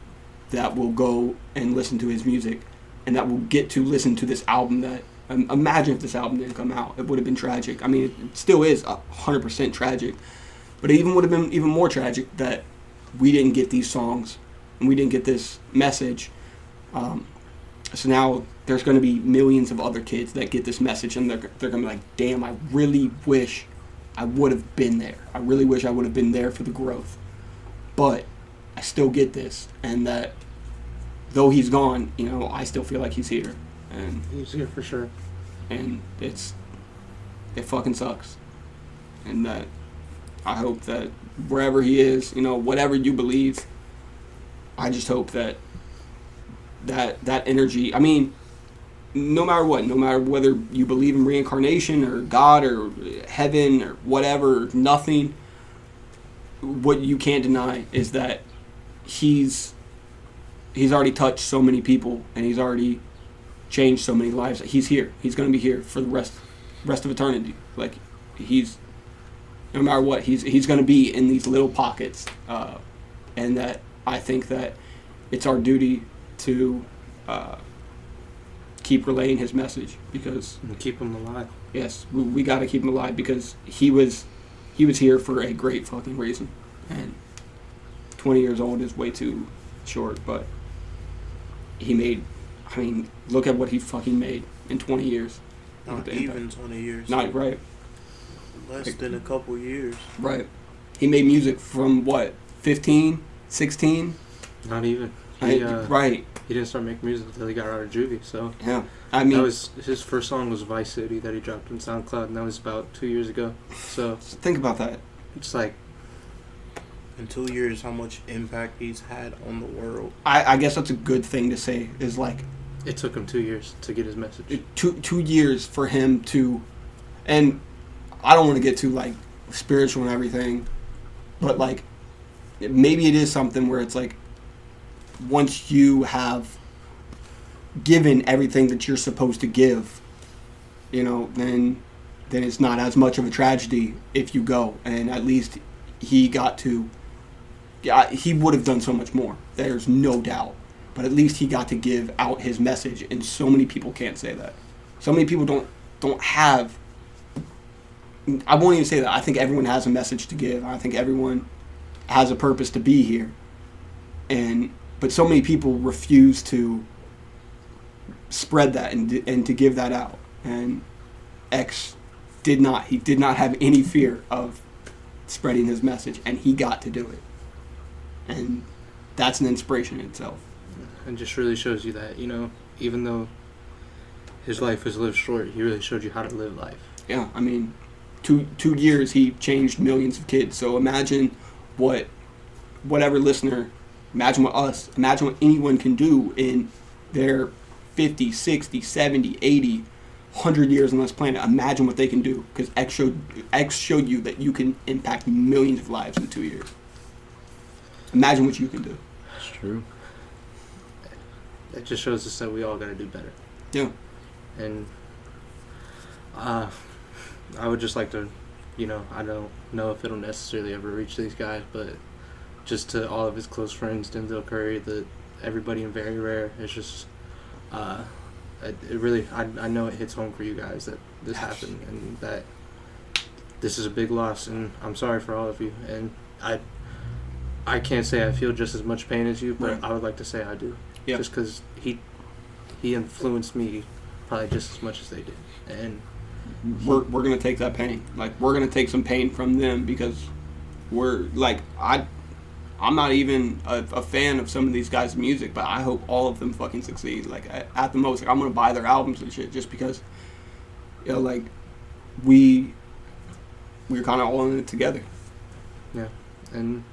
that will go and listen to his music and that will get to listen to this album that um, imagine if this album didn't come out it would have been tragic. I mean it, it still is a 100% tragic but it even would have been even more tragic that we didn't get these songs and we didn't get this message. Um, so now there's going to be millions of other kids that get this message and they're, they're going to be like damn i really wish i would have been there. I really wish i would have been there for the growth. But i still get this and that though he's gone you know i still feel like he's here. And He's here for sure. and it's it fucking sucks. And that i hope that wherever he is you know whatever you believe i just hope that that that energy i mean no matter what no matter whether you believe in reincarnation or god or heaven or whatever nothing what you can't deny is that he's he's already touched so many people and he's already changed so many lives. He's here. He's going to be here for the rest rest of eternity. Like he's no matter what, he's he's going to be in these little pockets, uh, and that I think that it's our duty to uh, keep relaying his message because And keep him alive. yes, we, we got to keep him alive because he was he was here for a great fucking reason, and 20 years old is way too short, but he made. I mean, look at what he fucking made in 20 years. Not the impact. even 20 years. Not right, Less than a couple years. right. He made music from what 15, 16. Not even. He, I- uh, right. He didn't start making music until he got out of juvie. So Yeah. I mean, that was his first song was Vice City that he dropped on SoundCloud, and that was about two years ago. So think about that. it's like In two years, how much impact he's had on the world. I, I guess that's a good thing to say. Is like it took him two years to get his message. two two years for him to, and I don't want to get too like spiritual and everything, but like maybe it is something where it's like once you have given everything that you're supposed to give, you know, then then it's not as much of a tragedy if you go, and at least he got to. Yeah, he would have done so much more. There's no doubt. But at least he got to give out his message. And so many people can't say that. So many people don't don't have i won't even say that. I think everyone has a message to give. I think everyone has a purpose to be here. And but so many people refuse to spread that and, and to give that out. And x did not he did not have any fear of spreading his message and he got to do it. And that's an inspiration in itself. And just really shows you that you know even though his life was lived short he really showed you how to live life. Yeah, I mean, two two years he changed millions of kids. So imagine what whatever listener, imagine what us, imagine what anyone can do in their 50, 60, 70, 80, 100 years on this planet. Imagine what they can do because X showed X showed you that you can impact millions of lives in 2 years. Imagine what you can do. It's true. it just shows us that we all got to do better Yeah. and uh, I would just like to, you know, I don't know if it'll necessarily ever reach these guys, but just to all of his close friends, Denzel Curry, the everybody in Very Rare, it's just, uh, it, it really, I, I know it hits home for you guys that this happened and that this is a big loss, and I'm sorry for all of you, and I, I can't say I feel just as much pain as you, but Right. I would like to say I do, Yeah. just because he, he influenced me probably just as much as they did, and we're, we're gonna take that pain. Like we're gonna take some pain from them because we're like I I'm not even a, a fan of some of these guys' music, but I hope all of them fucking succeed. Like at, at the most, like I'm gonna buy their albums and shit just because, you know, like we we're kind of all in it together. Yeah, and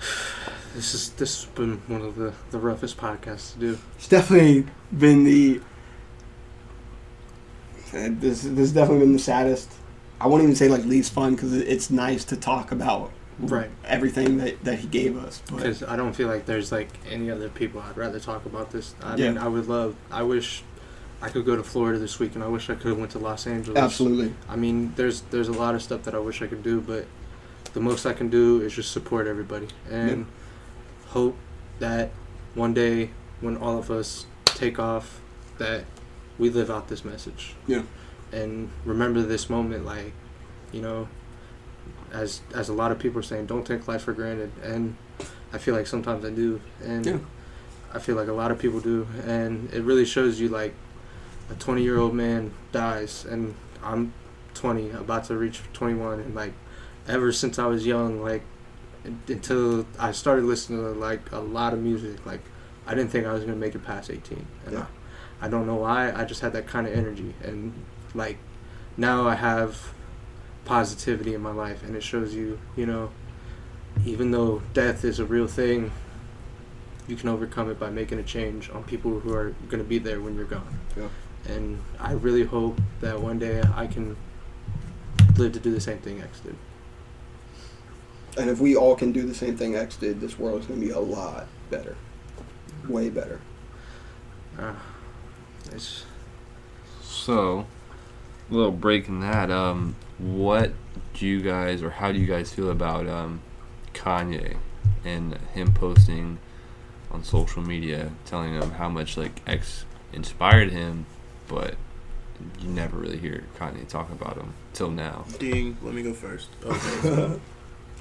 *sighs* this is this has been one of the the roughest podcasts to do. It's definitely been the. This this has definitely been the saddest. I won't even say like least fun because it's nice to talk about Right. everything that, that he gave us. Because I don't feel like there's like any other people I'd rather talk about this. I Yeah. mean, I would love. I wish I could go to Florida this week, and I wish I could have went to Los Angeles. absolutely, I mean, there's there's a lot of stuff that I wish I could do, but the most I can do is just support everybody and hope that one day when all of us take off, that we live out this message. Yeah. And remember this moment, like, you know, as as a lot of people are saying, don't take life for granted, and I feel like sometimes I do, and Yeah. I feel like a lot of people do, and it really shows you like a 20 year old man dies and i'm 20 about to reach 21 and like ever since i was young like until i started listening to like a lot of music like i didn't think i was going to make it past 18 and Yeah. I, I don't know why. I just had that kind of energy. And like now i have positivity in my life and it shows you you know even though death is a real thing you can overcome it by making a change on people who are going to be there when you're gone Yeah. and I really hope that one day I can live to do the same thing X did. and if we all can do the same thing X did, this world is gonna be a lot better, way better. Uh, it's So, a little break in that. Um, what do you guys, or how do you guys feel about um, Kanye and him posting on social media, telling him how much like X inspired him, but you never really hear Kanye talk about him till now. Ding. Let me go first. *laughs* Okay.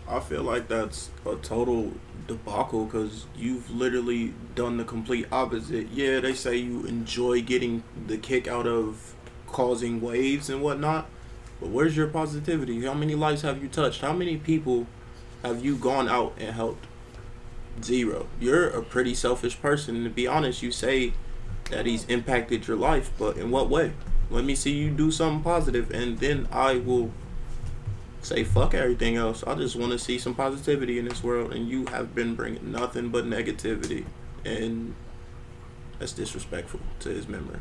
I feel like that's a total debacle because you've literally done the complete opposite. Yeah, they say you enjoy getting the kick out of causing waves and whatnot, but where's your positivity? How many lives have you touched? How many people have you gone out and helped? Zero. You're a pretty selfish person. And to be honest, you say that he's impacted your life, but in what way? Let me see you do something positive, and then I will say fuck everything else. I just want to see some positivity in this world, and you have been bringing nothing but negativity, and that's disrespectful to his memory.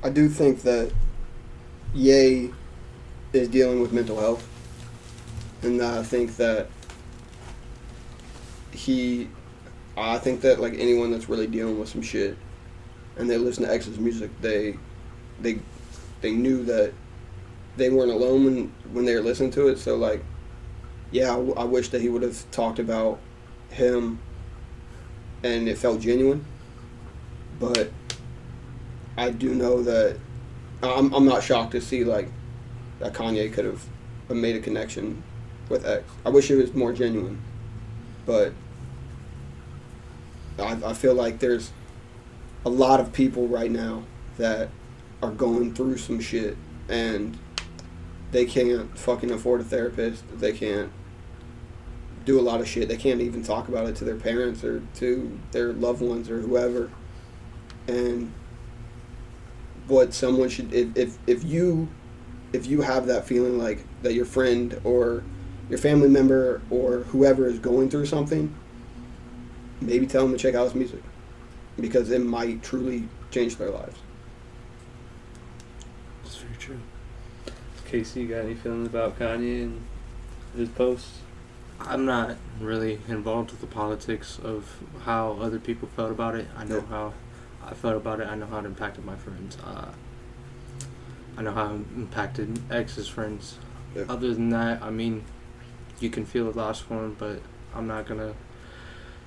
I do think that Ye is dealing with mental health, and I think that he, I think that like anyone that's really dealing with some shit, and they listen to X's music, they, they, they knew that they weren't alone when when they were listening to it. So like, yeah, I wish that he would have talked about him, and it felt genuine, but. I do know that I'm, I'm not shocked to see like that Kanye could have made a connection with X. I wish it was more genuine, but I, I feel like there's a lot of people right now that are going through some shit and they can't fucking afford a therapist. They can't do a lot of shit. They can't even talk about it to their parents or to their loved ones or whoever. And what someone should if, if if you if you have that feeling like that your friend or your family member or whoever is going through something maybe tell them to check out his music because it might truly change their lives it's very true. Casey, you got any feelings about Kanye and his posts? I'm not really involved with the politics of how other people felt about it. I know Yeah. how I felt about it. I know how it impacted my friends. Uh, I know how it impacted X's friends. Yeah. Other than that, I mean, you can feel a loss for him, but I'm not gonna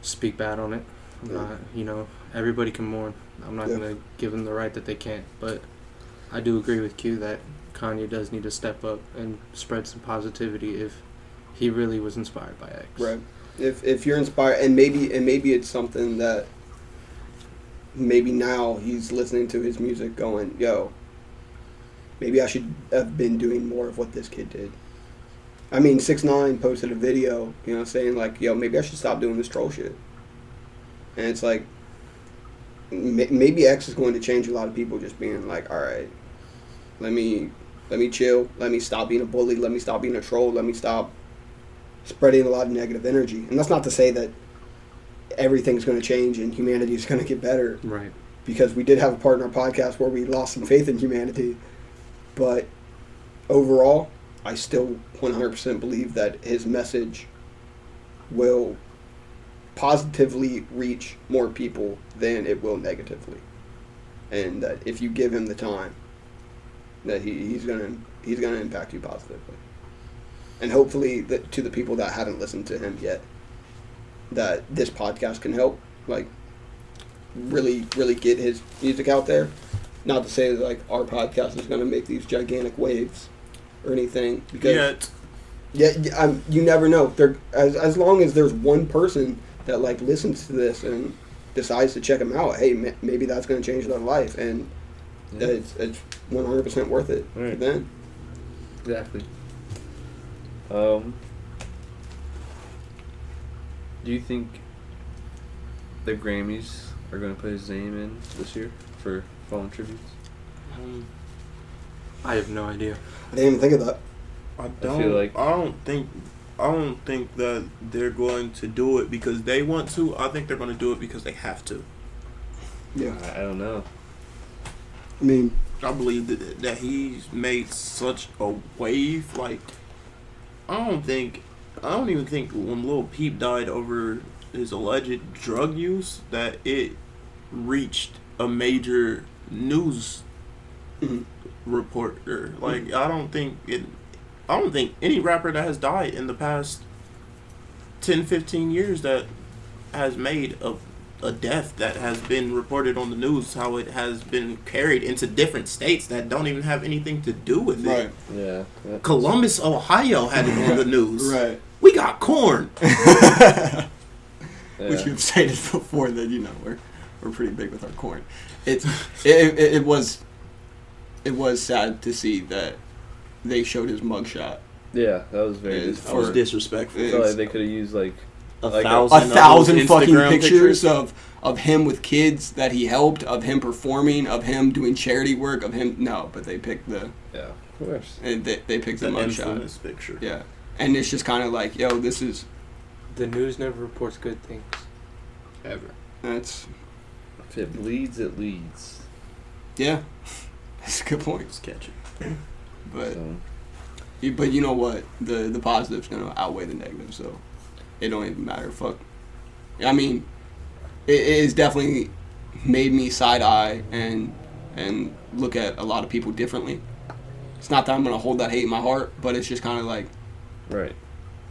speak bad on it. I'm Yeah. not, you know, everybody can mourn. I'm not Yeah. gonna give them the right that they can't. But I do agree with Q that Kanye does need to step up and spread some positivity if he really was inspired by X. right if if you're inspired and maybe and maybe it's something that maybe now he's listening to his music going yo maybe i should have been doing more of what this kid did I mean, six nine posted a video, you know, saying like, "Yo, maybe I should stop doing this troll shit." And it's like, ma- maybe X is going to change a lot of people just being like, "All right, let me let me chill, let me stop being a bully, let me stop being a troll, let me stop spreading a lot of negative energy." And that's not to say that everything's going to change and humanity is going to get better Right. because we did have a part in our podcast where we lost some faith in humanity. But overall, I still 100% believe that his message will positively reach more people than it will negatively. And that if you give him the time, that he, he's gonna he's gonna impact you positively. And hopefully that to the people that haven't listened to him yet, that this podcast can help like really really get his music out there. Not to say that like our podcast is gonna make these gigantic waves or anything because Yet, yeah, yeah, um, you never know. There, as as long as there's one person that like listens to this and decides to check them out, hey, ma- maybe that's going to change their life, and Yeah. it's it's one hundred percent worth it for Right. them. Exactly. Um, do you think the Grammys are going to put his name in this year for fallen tributes? Um, I have no idea. I didn't even think of that. I don't. I, like- don't think. I don't think that they're going to do it because they want to. I think they're going to do it because they have to. Yeah, I, I don't know. I mean, I believe that, that he's made such a wave. Like, I don't think, I don't even think when Lil Peep died over his alleged drug use that it reached a major news Mhm. reporter. Like, I don't think it. I don't think any rapper that has died in the past 10, 15 years that has made a a death that has been reported on the news, how it has been carried into different states that don't even have anything to do with right, it. Yeah. that- Columbus, Ohio had it on the *laughs* news. right. We got corn. *laughs* yeah. Which you've stated before that you know we're we're pretty big with our corn. It's it, it, it was it was sad to see that they showed his mugshot. yeah, that was very. Yeah, dis- That was disrespectful. I felt like they could have used like A like thousand, a of thousand fucking Instagram pictures, of of him with kids that he helped, of him performing, of him doing charity work, of him. No, but they picked the yeah, of course. and they, they picked the, the mugshot. infamous picture. Yeah, and it's just kind of like, yo, this is The news never reports good things. Ever. that's If it bleeds, it leads. yeah, *laughs* that's a good point. It's catchy. But So, you- but you know what, the the positive's gonna outweigh the negative, so it don't even matter. Fuck. I mean, it, it has definitely made me side eye and and look at a lot of people differently. It's not that I'm gonna hold that hate in my heart, but it's just kind of like right.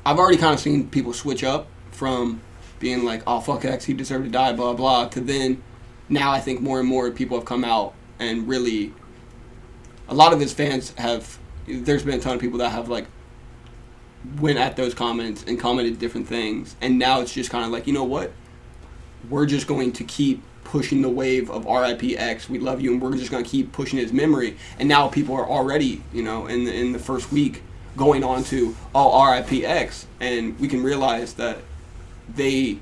I've already kind of seen people switch up from being like, "Oh fuck X, he deserved to die," blah blah, to then now I think more and more people have come out and really. A lot of his fans have. There's been a ton of people that have like went at those comments and commented different things, and now it's just kind of like, you know what? We're just going to keep pushing the wave of RIP X. We love you, and we're just going to keep pushing his memory. And now people are already, you know, in the, in the first week going on to oh RIP X, and we can realize that they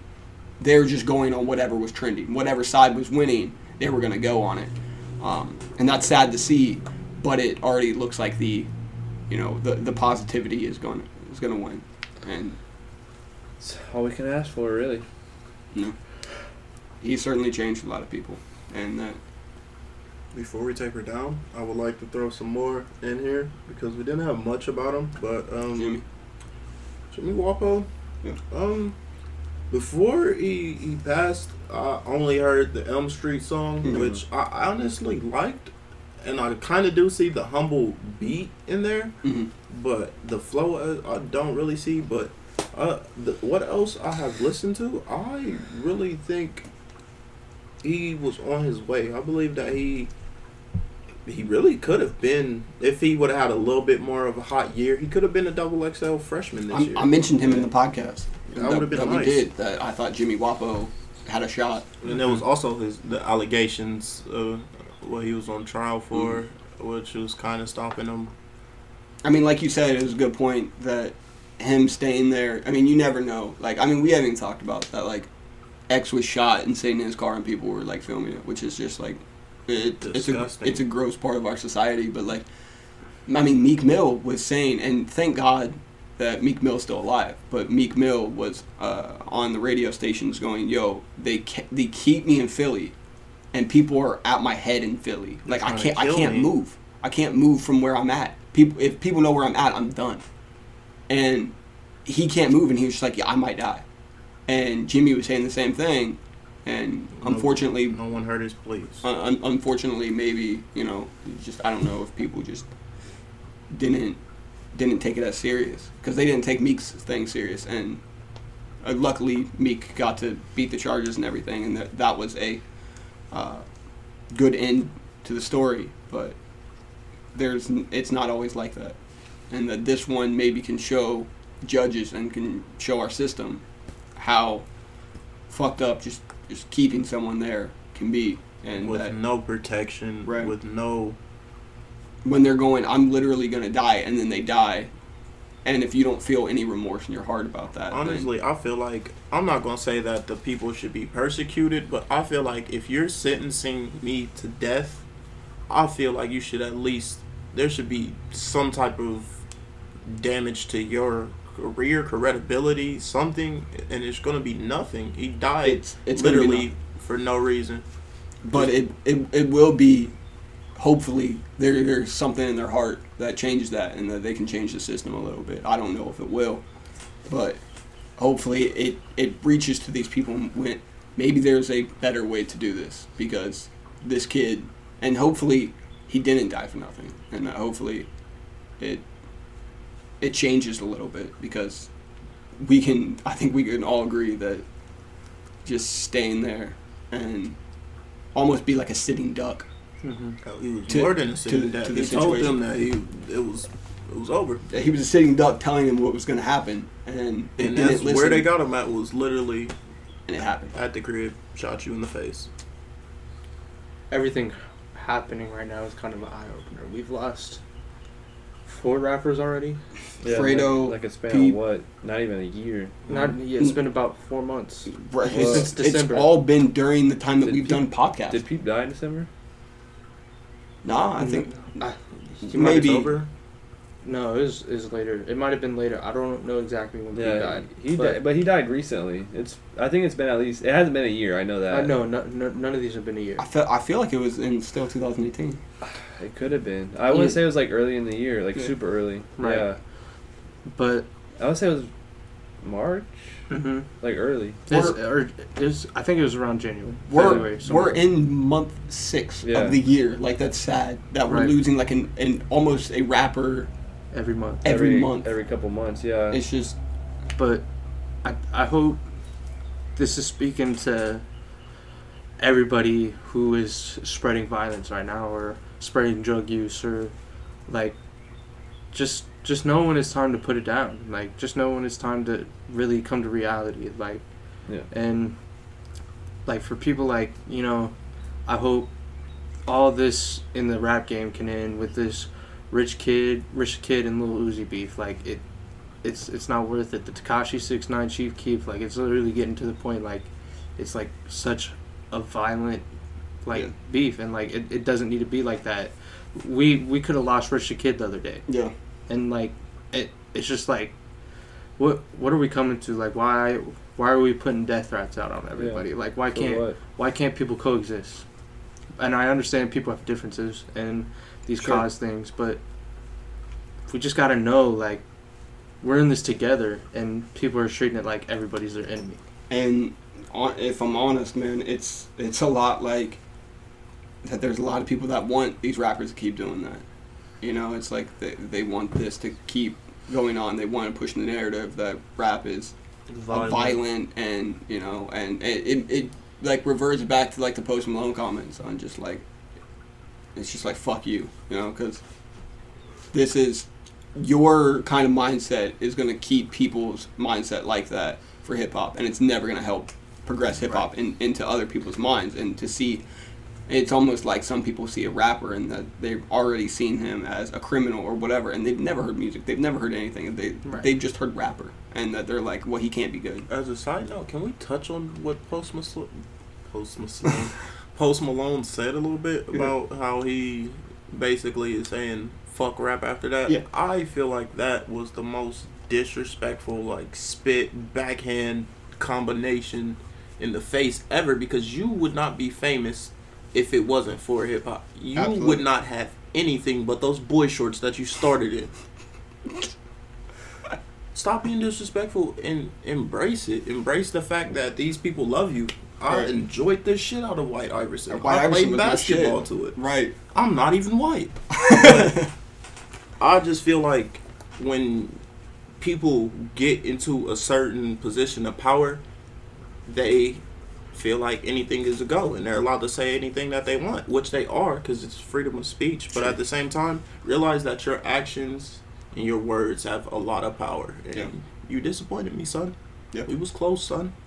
they're just going on whatever was trending, whatever side was winning, they were going to go on it, um, and that's sad to see. But it already looks like the, you know, the the positivity is going is going to win, and It's all we can ask for, really. No. He certainly changed a lot of people, and that Before we take her down, I would like to throw some more in here because we didn't have much about him, but um, Jimmy. Jimmy Wopo. Yeah. Um, before he he passed, I only heard the Elm Street song, Mhm. which I honestly liked, and I kind of do see the humble beat in there, Mhm. but the flow uh, I don't really see. But uh, the, what else I have listened to, I really think he was on his way. I believe that he he really could have been if he would have had a little bit more of a hot year. He could have been a double XL freshman this I, year. I mentioned him in the podcast. That would've been that nice. we did. That I thought Jimmy Wopo had a shot. And there was also his the allegations of what he was on trial for, mm-hmm. which was kind of stopping him. I mean, like you said, it was a good point that him staying there. I mean, you never know. Like, I mean, we haven't even talked about that. Like, X was shot and sitting in his car, and people were like filming it, which is just like, it, it's a it's a gross part of our society. But like, I mean, Meek Mill was saying, and thank God that Meek Mill's still alive. But Meek Mill was uh, on the radio stations going, "Yo, they ke- they keep me in Philly, and people are at my head in Philly. Like I can't I can't me." move. I can't move from where I'm at. People if people know where I'm at, I'm done." And he can't move, and he was just like, "Yeah, I might die." And Jimmy was saying the same thing, and unfortunately, No one heard his pleas. un- un- unfortunately, maybe you know, just I don't know if people just didn't didn't take it as serious because they didn't take Meek's thing serious, and uh, luckily Meek got to beat the charges and everything, and that that was a uh, good end to the story. But there's n- it's not always like that, and that this one maybe can show judges and can show our system how fucked up just just keeping someone there can be, and with that no protection, Right. with no when they're going, I'm literally gonna die, and then they die, and if you don't feel any remorse in your heart about that, then- Honestly, I feel like I'm not gonna say that the people should be persecuted, but I feel like if you're sentencing me to death, I feel like you should at least there should be some type of damage to your career, credibility, something, and it's gonna be nothing. He died it's it's literally for no reason. but it, it it will be. Hopefully, there there's something in their heart that changes that, and that they can change the system a little bit. I don't know if it will, but hopefully it it reaches to these people maybe there's a better way to do this because this kid and hopefully he didn't die for nothing and hopefully it it changes a little bit because we can I think we can all agree that just staying there and almost be like a sitting duck Mm-hmm. He was To- more than a sitting the- duck. to He told situation. them that he it was it was over. that he was a sitting duck telling them what was going to happen and And that's listen where they got him at was literally and it happened at the crib, shot you in the face. Everything happening right now is kind of an eye opener. We've lost four rappers already. Yeah, Fredo, like, like a span Pete- of what? Not even a year. Not yeah, it's been about four months. Right, Well, it's, since December. it's all been during the time that Did we've Pete- done podcasts Did Peep die in December? Nah I think I, Maybe- October. no, it was, it was later. It might have been later. I don't know exactly when he died. he but- died, but he died recently. It's I think it's been at least it hasn't been a year. I know that. I know no, no, none of these have been a year. I feel I feel like it was in still 2018 *sighs* It could have been. I wouldn't say it was like early in the year, like Yeah. super early. Right. Yeah. But I would say it was March, mm-hmm. like early. it's, or it's, I think it was around January. we're February, we're in month six Yeah. of the year like that's sad that we're Right. losing like an, an almost a rapper every month. every, month every couple months. Yeah. it's just but I, I hope this is speaking to everybody who is spreading violence right now or spreading drug use or like just just know when it's time to put it down like just know when it's time to really come to reality like Yeah. and like for people like you know i hope all this in the rap game can end with this rich kid rich kid and Lil Uzi beef like it it's it's not worth it. The Tekashi Six Nine Chief Keef, like it's literally getting to the point like it's like such a violent like Yeah. beef, and like it, it doesn't need to be like that. We we could have lost Rich the Kid the other day, yeah and like it it's just like what what are we coming to? Like why why are we putting death threats out on everybody? Like why For can't what? why can't people coexist? And I understand people have differences and these Sure. cause things, but we just gotta know like we're in this together, and people are treating it like everybody's their enemy. And on, if I'm honest, man, it's it's a lot like that. There's a lot of people that want these rappers to keep doing that. You know, it's like they they want this to keep going on. They want to push the narrative that rap is violent, violent and you know, and it, it it like reverts back to like the Post Malone comments on just like it's just like fuck you, you know, because this is your kind of mindset is going to keep people's mindset like that for hip hop, and it's never going to help progress hip hop in, into other people's minds. And to see, It's almost like some people see a rapper and that they've already seen him as a criminal or whatever, and they've never heard music. They've never heard anything. They Right. they've just heard rapper, and that they're like, well, he can't be good. As a side note, can we touch on what Post Malone, Post Malone, *laughs* Post Malone said a little bit about how he basically is saying fuck rap after that? Yeah. I feel like that was the most disrespectful, like spit backhand combination in the face ever because you would not be famous if it wasn't for hip hop. You Absolutely. would not have anything but those boy shorts that you started in. Stop being disrespectful and embrace it. Embrace the fact that these people love you. I Right. enjoyed the shit out of White Iverson. White I Iverson played basketball to it. Right. I'm not even white. *laughs* I just feel like when people get into a certain position of power, they feel like anything is a go and they're allowed to say anything that they want, which they are because it's freedom of speech. But at the same time, realize that your actions and your words have a lot of power. And Yeah. you disappointed me, son. Yeah. We was close, son. *laughs*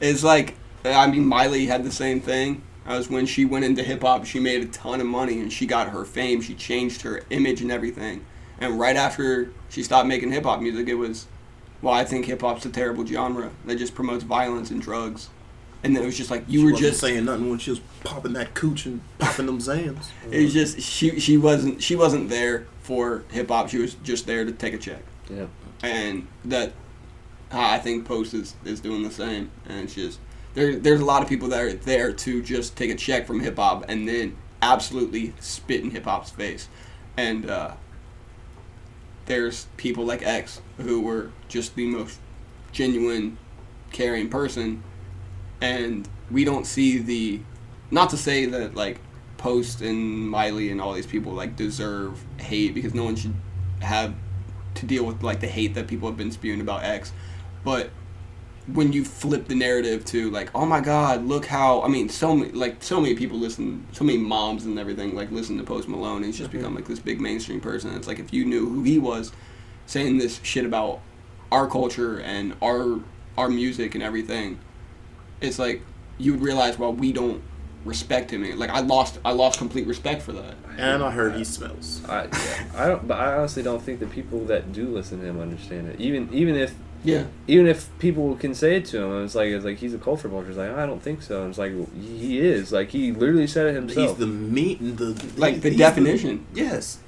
It's like uh, I mean Miley had the same thing. As when she went into hip hop, she made a ton of money and she got her fame. She changed her image and everything. And right after she stopped making hip hop music, it was, well, I think hip hop's a terrible genre that just promotes violence and drugs. And then it was just like you She were wasn't just saying nothing when she was popping that cooch and popping them Xans. *laughs* it was just she she wasn't she wasn't there for hip hop. She was just there to take a check. Yeah. and that I think Post is, is doing the same. And it's just there. There's a lot of people that are there to just take a check from hip hop and then absolutely spit in hip hop's face. And uh, there's people like X who were just the most genuine, caring person, and we don't see the. Not to say that like Post and Miley and all these people like deserve hate because no one should have to deal with like the hate that people have been spewing about X, but when you flip the narrative to like, oh my God, look how I mean, so many like so many people listen, so many moms and everything like listen to Post Malone. And he's just become like this big mainstream person. It's like if you knew who he was, saying this shit about our culture and our our music and everything, it's like you would realize well we don't respect him. Like I lost I lost complete respect for that. And I heard he smells. I yeah, I don't, but I honestly don't think the people that do listen to him understand it. Even even if Yeah. even if people can say it to him, it's like it's like he's a culture vulture. It's like I don't think so. And it's like he is. Like he literally said it himself. He's the meat and the Like the he's definition. yes.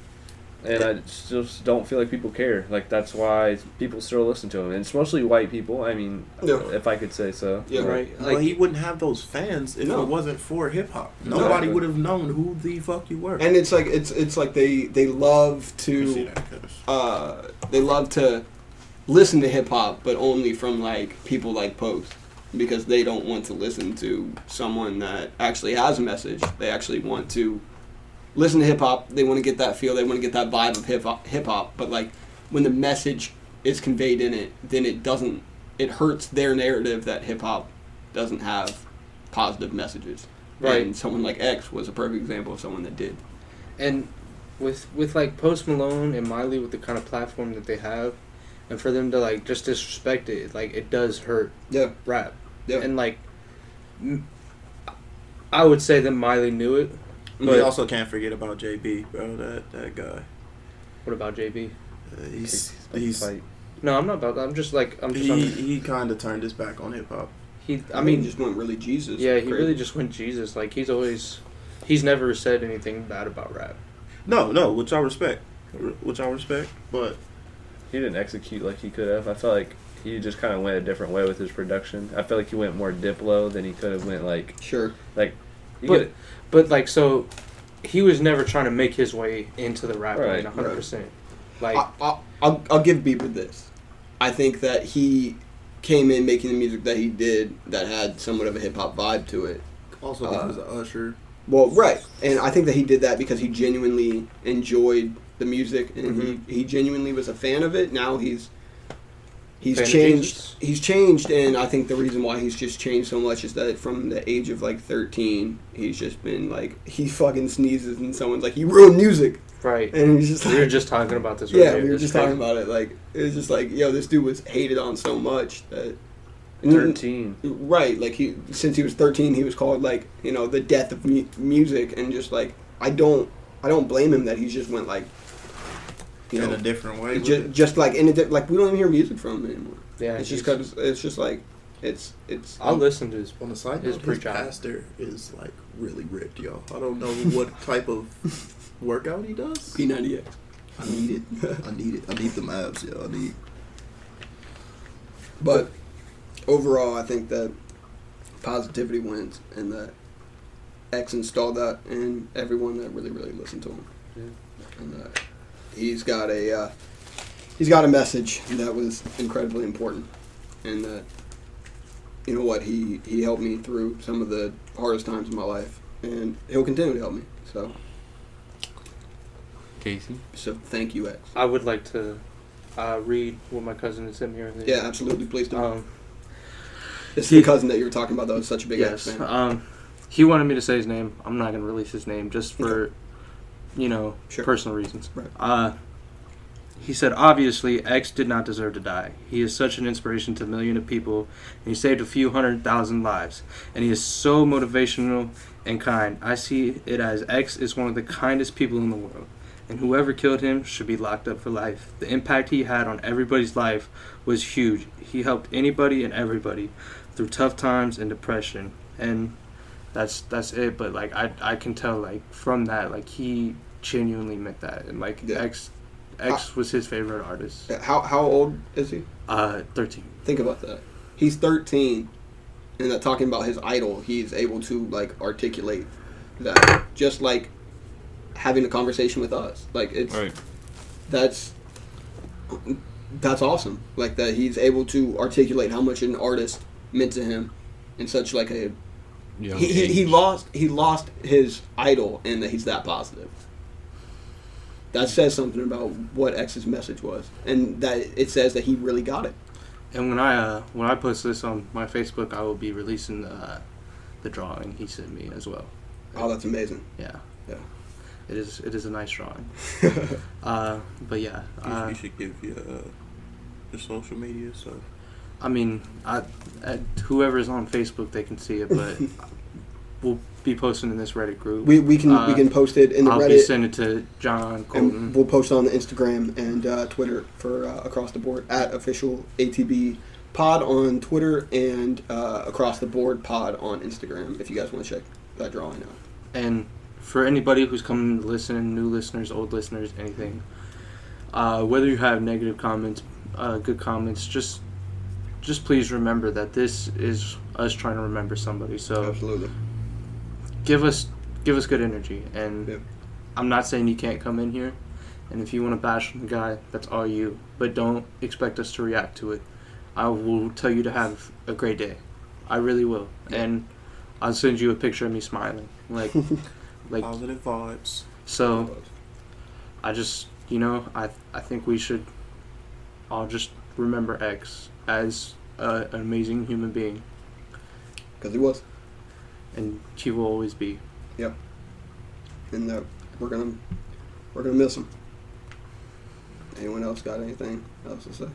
And I just don't feel like people care. Like that's why people still listen to him, and it's mostly white people. I mean, Yeah. if I could say so. Yeah. Right. well, he wouldn't have those fans if No. it wasn't for hip hop. No. Nobody would have known who the fuck you were. And it's like it's it's like they they love to uh they love to listen to hip hop, but only from like people like Post because they don't want to listen to someone that actually has a message. They actually want to listen to hip hop. They want to get that feel. They want to get that vibe of hip hop. Hip hop, but like when the message is conveyed in it, then it doesn't. It hurts their narrative that hip hop doesn't have positive messages. Right. And someone like X was a perfect example of someone that did. and with with like Post Malone and Miley with the kind of platform that they have, and for them to like just disrespect it, like it does hurt Yeah. rap. Yeah. And like, I would say that Miley knew it. We But also can't forget about JB, bro. That that guy. what about JB? Uh, he's Like, he's fight. No, I'm not about. That. I'm just like I'm just. he on, he kind of turned his back on hip hop. he. I I mean, mean, just went really Jesus. yeah, he crazy. really just went Jesus. Like he's always, he's never said anything bad about rap. No, no, which I respect, which I respect, but He didn't execute like he could have. I felt like he just kind of went a different way with his production. I feel like he went more Diplo than he could have went like Sure. like. He But- But like so, he was never trying to make his way into the rap Right, lane 100. percent Like I, I, I'll, I'll give Bieber this. I think that he came in making the music that he did that had somewhat of a hip hop vibe to it. also Uh, because of Usher. Well, right, and I think that he did that because he genuinely enjoyed the music and he, he genuinely was a fan of it. Now he's he's Fan changed. He's changed, and I think the reason why he's just changed so much is that from the age of like thirteen, he's just been like he fucking sneezes and someone's like, "You ruined music," right. and he's just like, we were just talking about this. Yeah, we were just crazy. talking about it. Like it was just like, yo, this dude was hated on so much that mm. Thirteen. Right, like he since he was 13, he was called like you know the death of mu- music, and just like I don't I don't blame him that he just went like you in know a different way. just, just like in a di- like we don't even hear music from him anymore. Yeah, it's just he's- because it's just like it's it's I'll listen to his. On the side His note, his pastor is like really ripped, y'all. I don't know what *laughs* type of workout he does. P90X. I need it. I need it. I need the abs, yo. I need. But overall, I think that positivity wins, and that X installed that in everyone that really, really listened to him. Yeah. and that he's got a uh, he's got a message that was incredibly important, and that you know what he he helped me through some of the hardest times in my life, and he'll continue to help me. So Casey. so thank you, X. I would like to uh, read what my cousin had sent me earlier. Yeah, absolutely. Please do. Um, this is the cousin that you were talking about that was such a big X yes. fan. Um, he wanted me to say his name. I'm not gonna release his name just for, you know, Sure. personal reasons. Right. Uh, he said, obviously, X did not deserve to die. He is such an inspiration to a million of people, and he saved a few hundred thousand lives. And he is so motivational and kind. I see it as X is one of the kindest people in the world, and whoever killed him should be locked up for life. The impact he had on everybody's life was huge. He helped anybody and everybody through tough times and depression, and that's that's it. But like I I can tell like from that like he genuinely meant that, and like Yeah. X X was his favorite artist. How how old is he? Uh, thirteen. Think about that. He's 13, and that talking about his idol, he's able to like articulate that, just like having a conversation with us. Like it's Right. that's that's awesome. Like that he's able to articulate how much an artist meant to him in such like a Young he, he, he lost he lost his idol and that he's that positive. That says something about what X's message was, and that it says that he really got it. And when I uh, when I post this on my Facebook, I will be releasing the uh, the drawing he sent me as well. Oh, that's amazing. Yeah. Yeah. It is it is a nice drawing. *laughs* Uh, but yeah. You, Uh, you should give your uh, your social media stuff. I mean, I, I, whoever's on Facebook, they can see it, but *laughs* we'll be posting in this Reddit group. We, we can we Uh, can post it in the I'll be Reddit, sending it to John Colton. and we'll post on the Instagram and uh, Twitter for uh, across the board at official ATB pod on Twitter and uh, across the board pod on Instagram. If you guys want to check that drawing out. And for anybody who's coming to listen, new listeners, old listeners, anything, uh, whether you have negative comments, uh, good comments, just just please remember that this is us trying to remember somebody. So Absolutely. Give us give us good energy. And Yep. I'm not saying you can't come in here. And if you want to bash the guy, that's all you. But don't expect us to react to it. I will tell you to have a great day. I really will. And I'll send you a picture of me smiling. Like *laughs* like Positive vibes. so I just you know, I I think we should all just remember X as a, an amazing human being Because he was. And she will always be. Yep. And that we're gonna we're gonna miss him. Anyone else got anything else to say?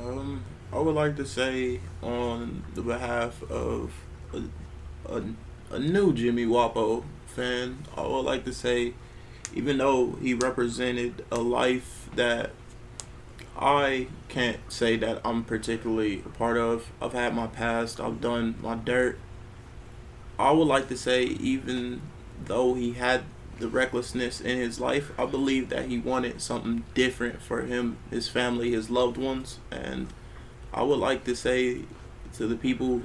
Um, I would like to say on the behalf of a, a, a new Jimmy Wopo fan, I would like to say, even though he represented a life that I can't say that I'm particularly a part of, I've had my past, I've done my dirt. I would like to say, even though he had the recklessness in his life, I believe that he wanted something different for him, his family, his loved ones, and I would like to say to the people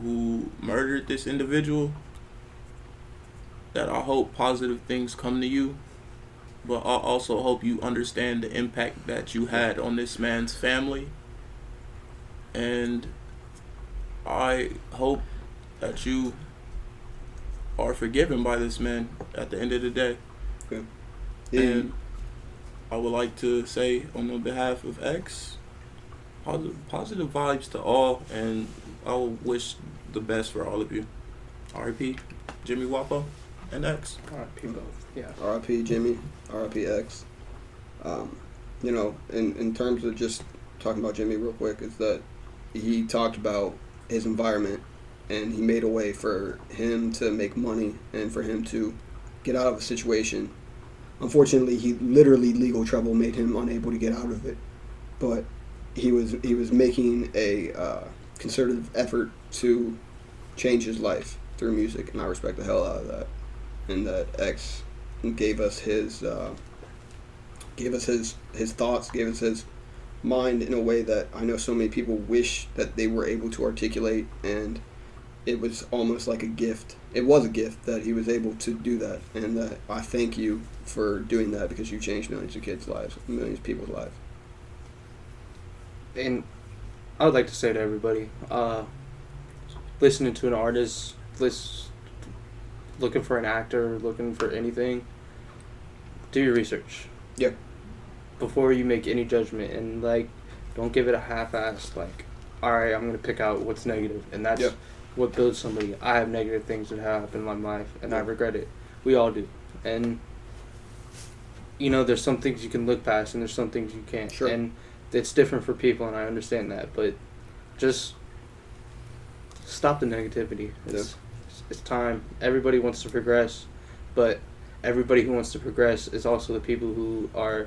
who murdered this individual that I hope positive things come to you, but I also hope you understand the impact that you had on this man's family, and I hope that you are forgiven by this man at the end of the day. And I would like to say on the behalf of X, positive, positive vibes to all, and I will wish the best for all of you. RIP, Jimmy Wopo, and X. R.I.P. both. Yeah. R.I.P. Jimmy, R.I.P. X. Um, you know, in in terms of just talking about Jimmy real quick, is that he talked about his environment and he made a way for him to make money and for him to get out of a situation. Unfortunately, he literally legal trouble made him unable to get out of it, but he was he was making a uh, concerted effort to change his life through music, and I respect the hell out of that. And that X gave us his uh, gave us his his thoughts, gave us his mind in a way that I know so many people wish that they were able to articulate, and it was almost like a gift. It was a gift that he was able to do that, and that I thank you for doing that because you changed millions of kids' lives, millions of people's lives. and I would like to say to everybody, uh, listening to an artist, lis- looking for an actor, looking for anything, do your research. Yeah. Before you make any judgment, and like, don't give it a half-assed like, all right, I'm gonna pick out what's negative, and that's Yeah. What builds somebody. I have negative things that have happened in my life, and I regret it. We all do, and you know, there's some things you can look past, and there's some things you can't, Sure. and it's different for people, and I understand that, but just stop the negativity. It's, it's, it's time. Everybody wants to progress, but everybody who wants to progress is also the people who are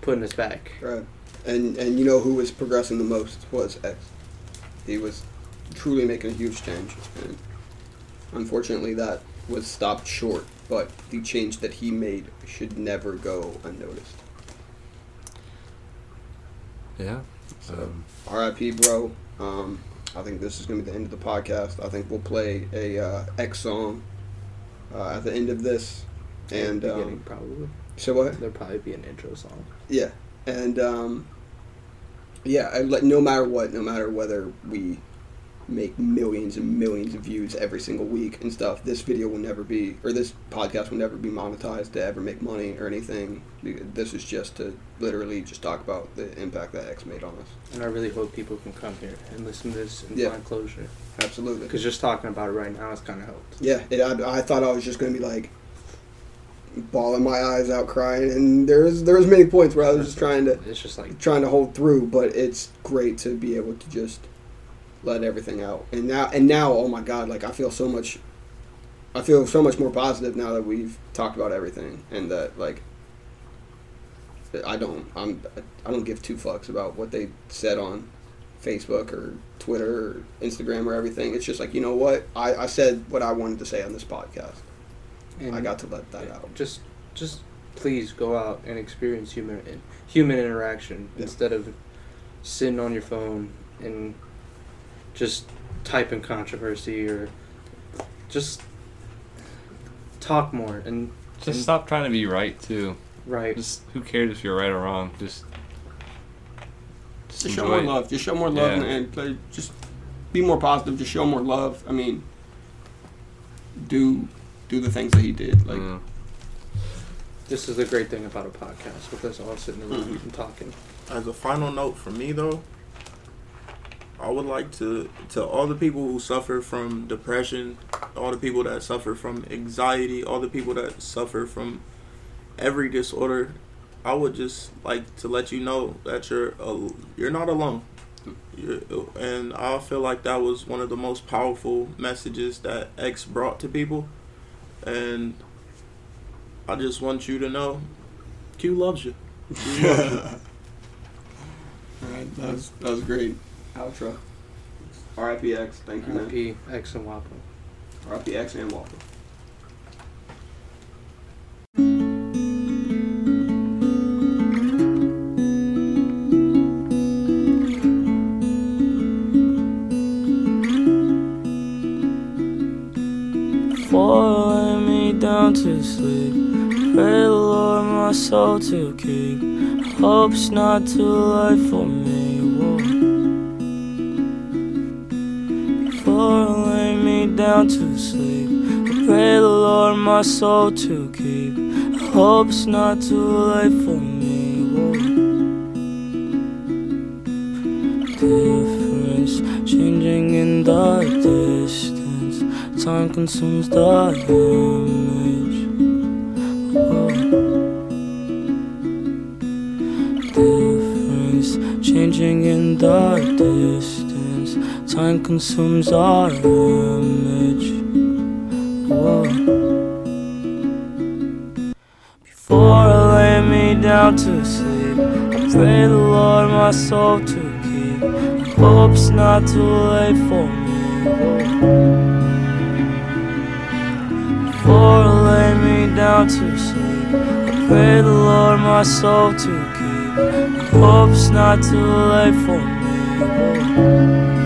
putting us back. Right. And and you know who was progressing the most was X. He was truly making a huge change, and unfortunately that was stopped short. But the change that he made should never go unnoticed. Yeah. So, Um, R.I.P. Bro. Um, I think this is gonna be the end of the podcast. I think we'll play a uh, X song uh, at the end of this, and beginning, um, probably so what? there'll probably be an intro song. Yeah, and um, yeah, I, like no matter what, no matter whether we make millions and millions of views every single week and stuff, this video will never be, or this podcast will never be monetized to ever make money or anything. This is just to literally just talk about the impact that X made on us. And I really hope people can come here and listen to this and Yeah. find closure. Absolutely. Because just talking about it right now has kind of helped. Yeah, it, I, I thought I was just gonna be like bawling my eyes out crying, and there's there's many points where I was just trying to It's just like trying to hold through, but it's great to be able to just let everything out. And now, and now, oh my God, like I feel so much, I feel so much more positive now that we've talked about everything, and that like I don't, I'm, I don't give two fucks about what they said on Facebook or Twitter or Instagram or everything. It's just like you know what, I, I said what I wanted to say on this podcast. and I got to let that out. Just, just please go out and experience human human interaction Yeah. instead of sitting on your phone and just type in controversy or just talk more and just and- stop trying to be right too. right. Just who cares if you're right or wrong? Just just, Just show more it. love. Just show more love Yeah. and, and play, just be more positive. Just show more love. I mean, do do the things that he did. Like Yeah. This is the great thing about a podcast with us all sitting in the room Mhm. and talking. As a final note for me though, I would like to to all the people who suffer from depression, all the people that suffer from anxiety, all the people that suffer from every disorder, I would just like to let you know that you're al- you're not alone. You're, and I feel like that was one of the most powerful messages that X brought to people, and I just want you to know, Q loves you. Q loves you. All right, that was that was great outro. R.I.P. X. Thank you, man. RP X and Wopo. R.I.P. X and Walker. Before lay me down to sleep, pray the Lord my soul to keep. Hope's not too late for me. Lay me down to sleep, pray the Lord my soul to keep. Hope's not too late for me. Difference changing in the distance. Time consumes the image. Difference changing in the distance. Time consumes our image. Whoa. Before I lay me down to sleep, I pray the Lord my soul to keep. I hope it's not too late for me. Before I lay me down to sleep, I pray the Lord my soul to keep. I hope it's not too late for me. Whoa.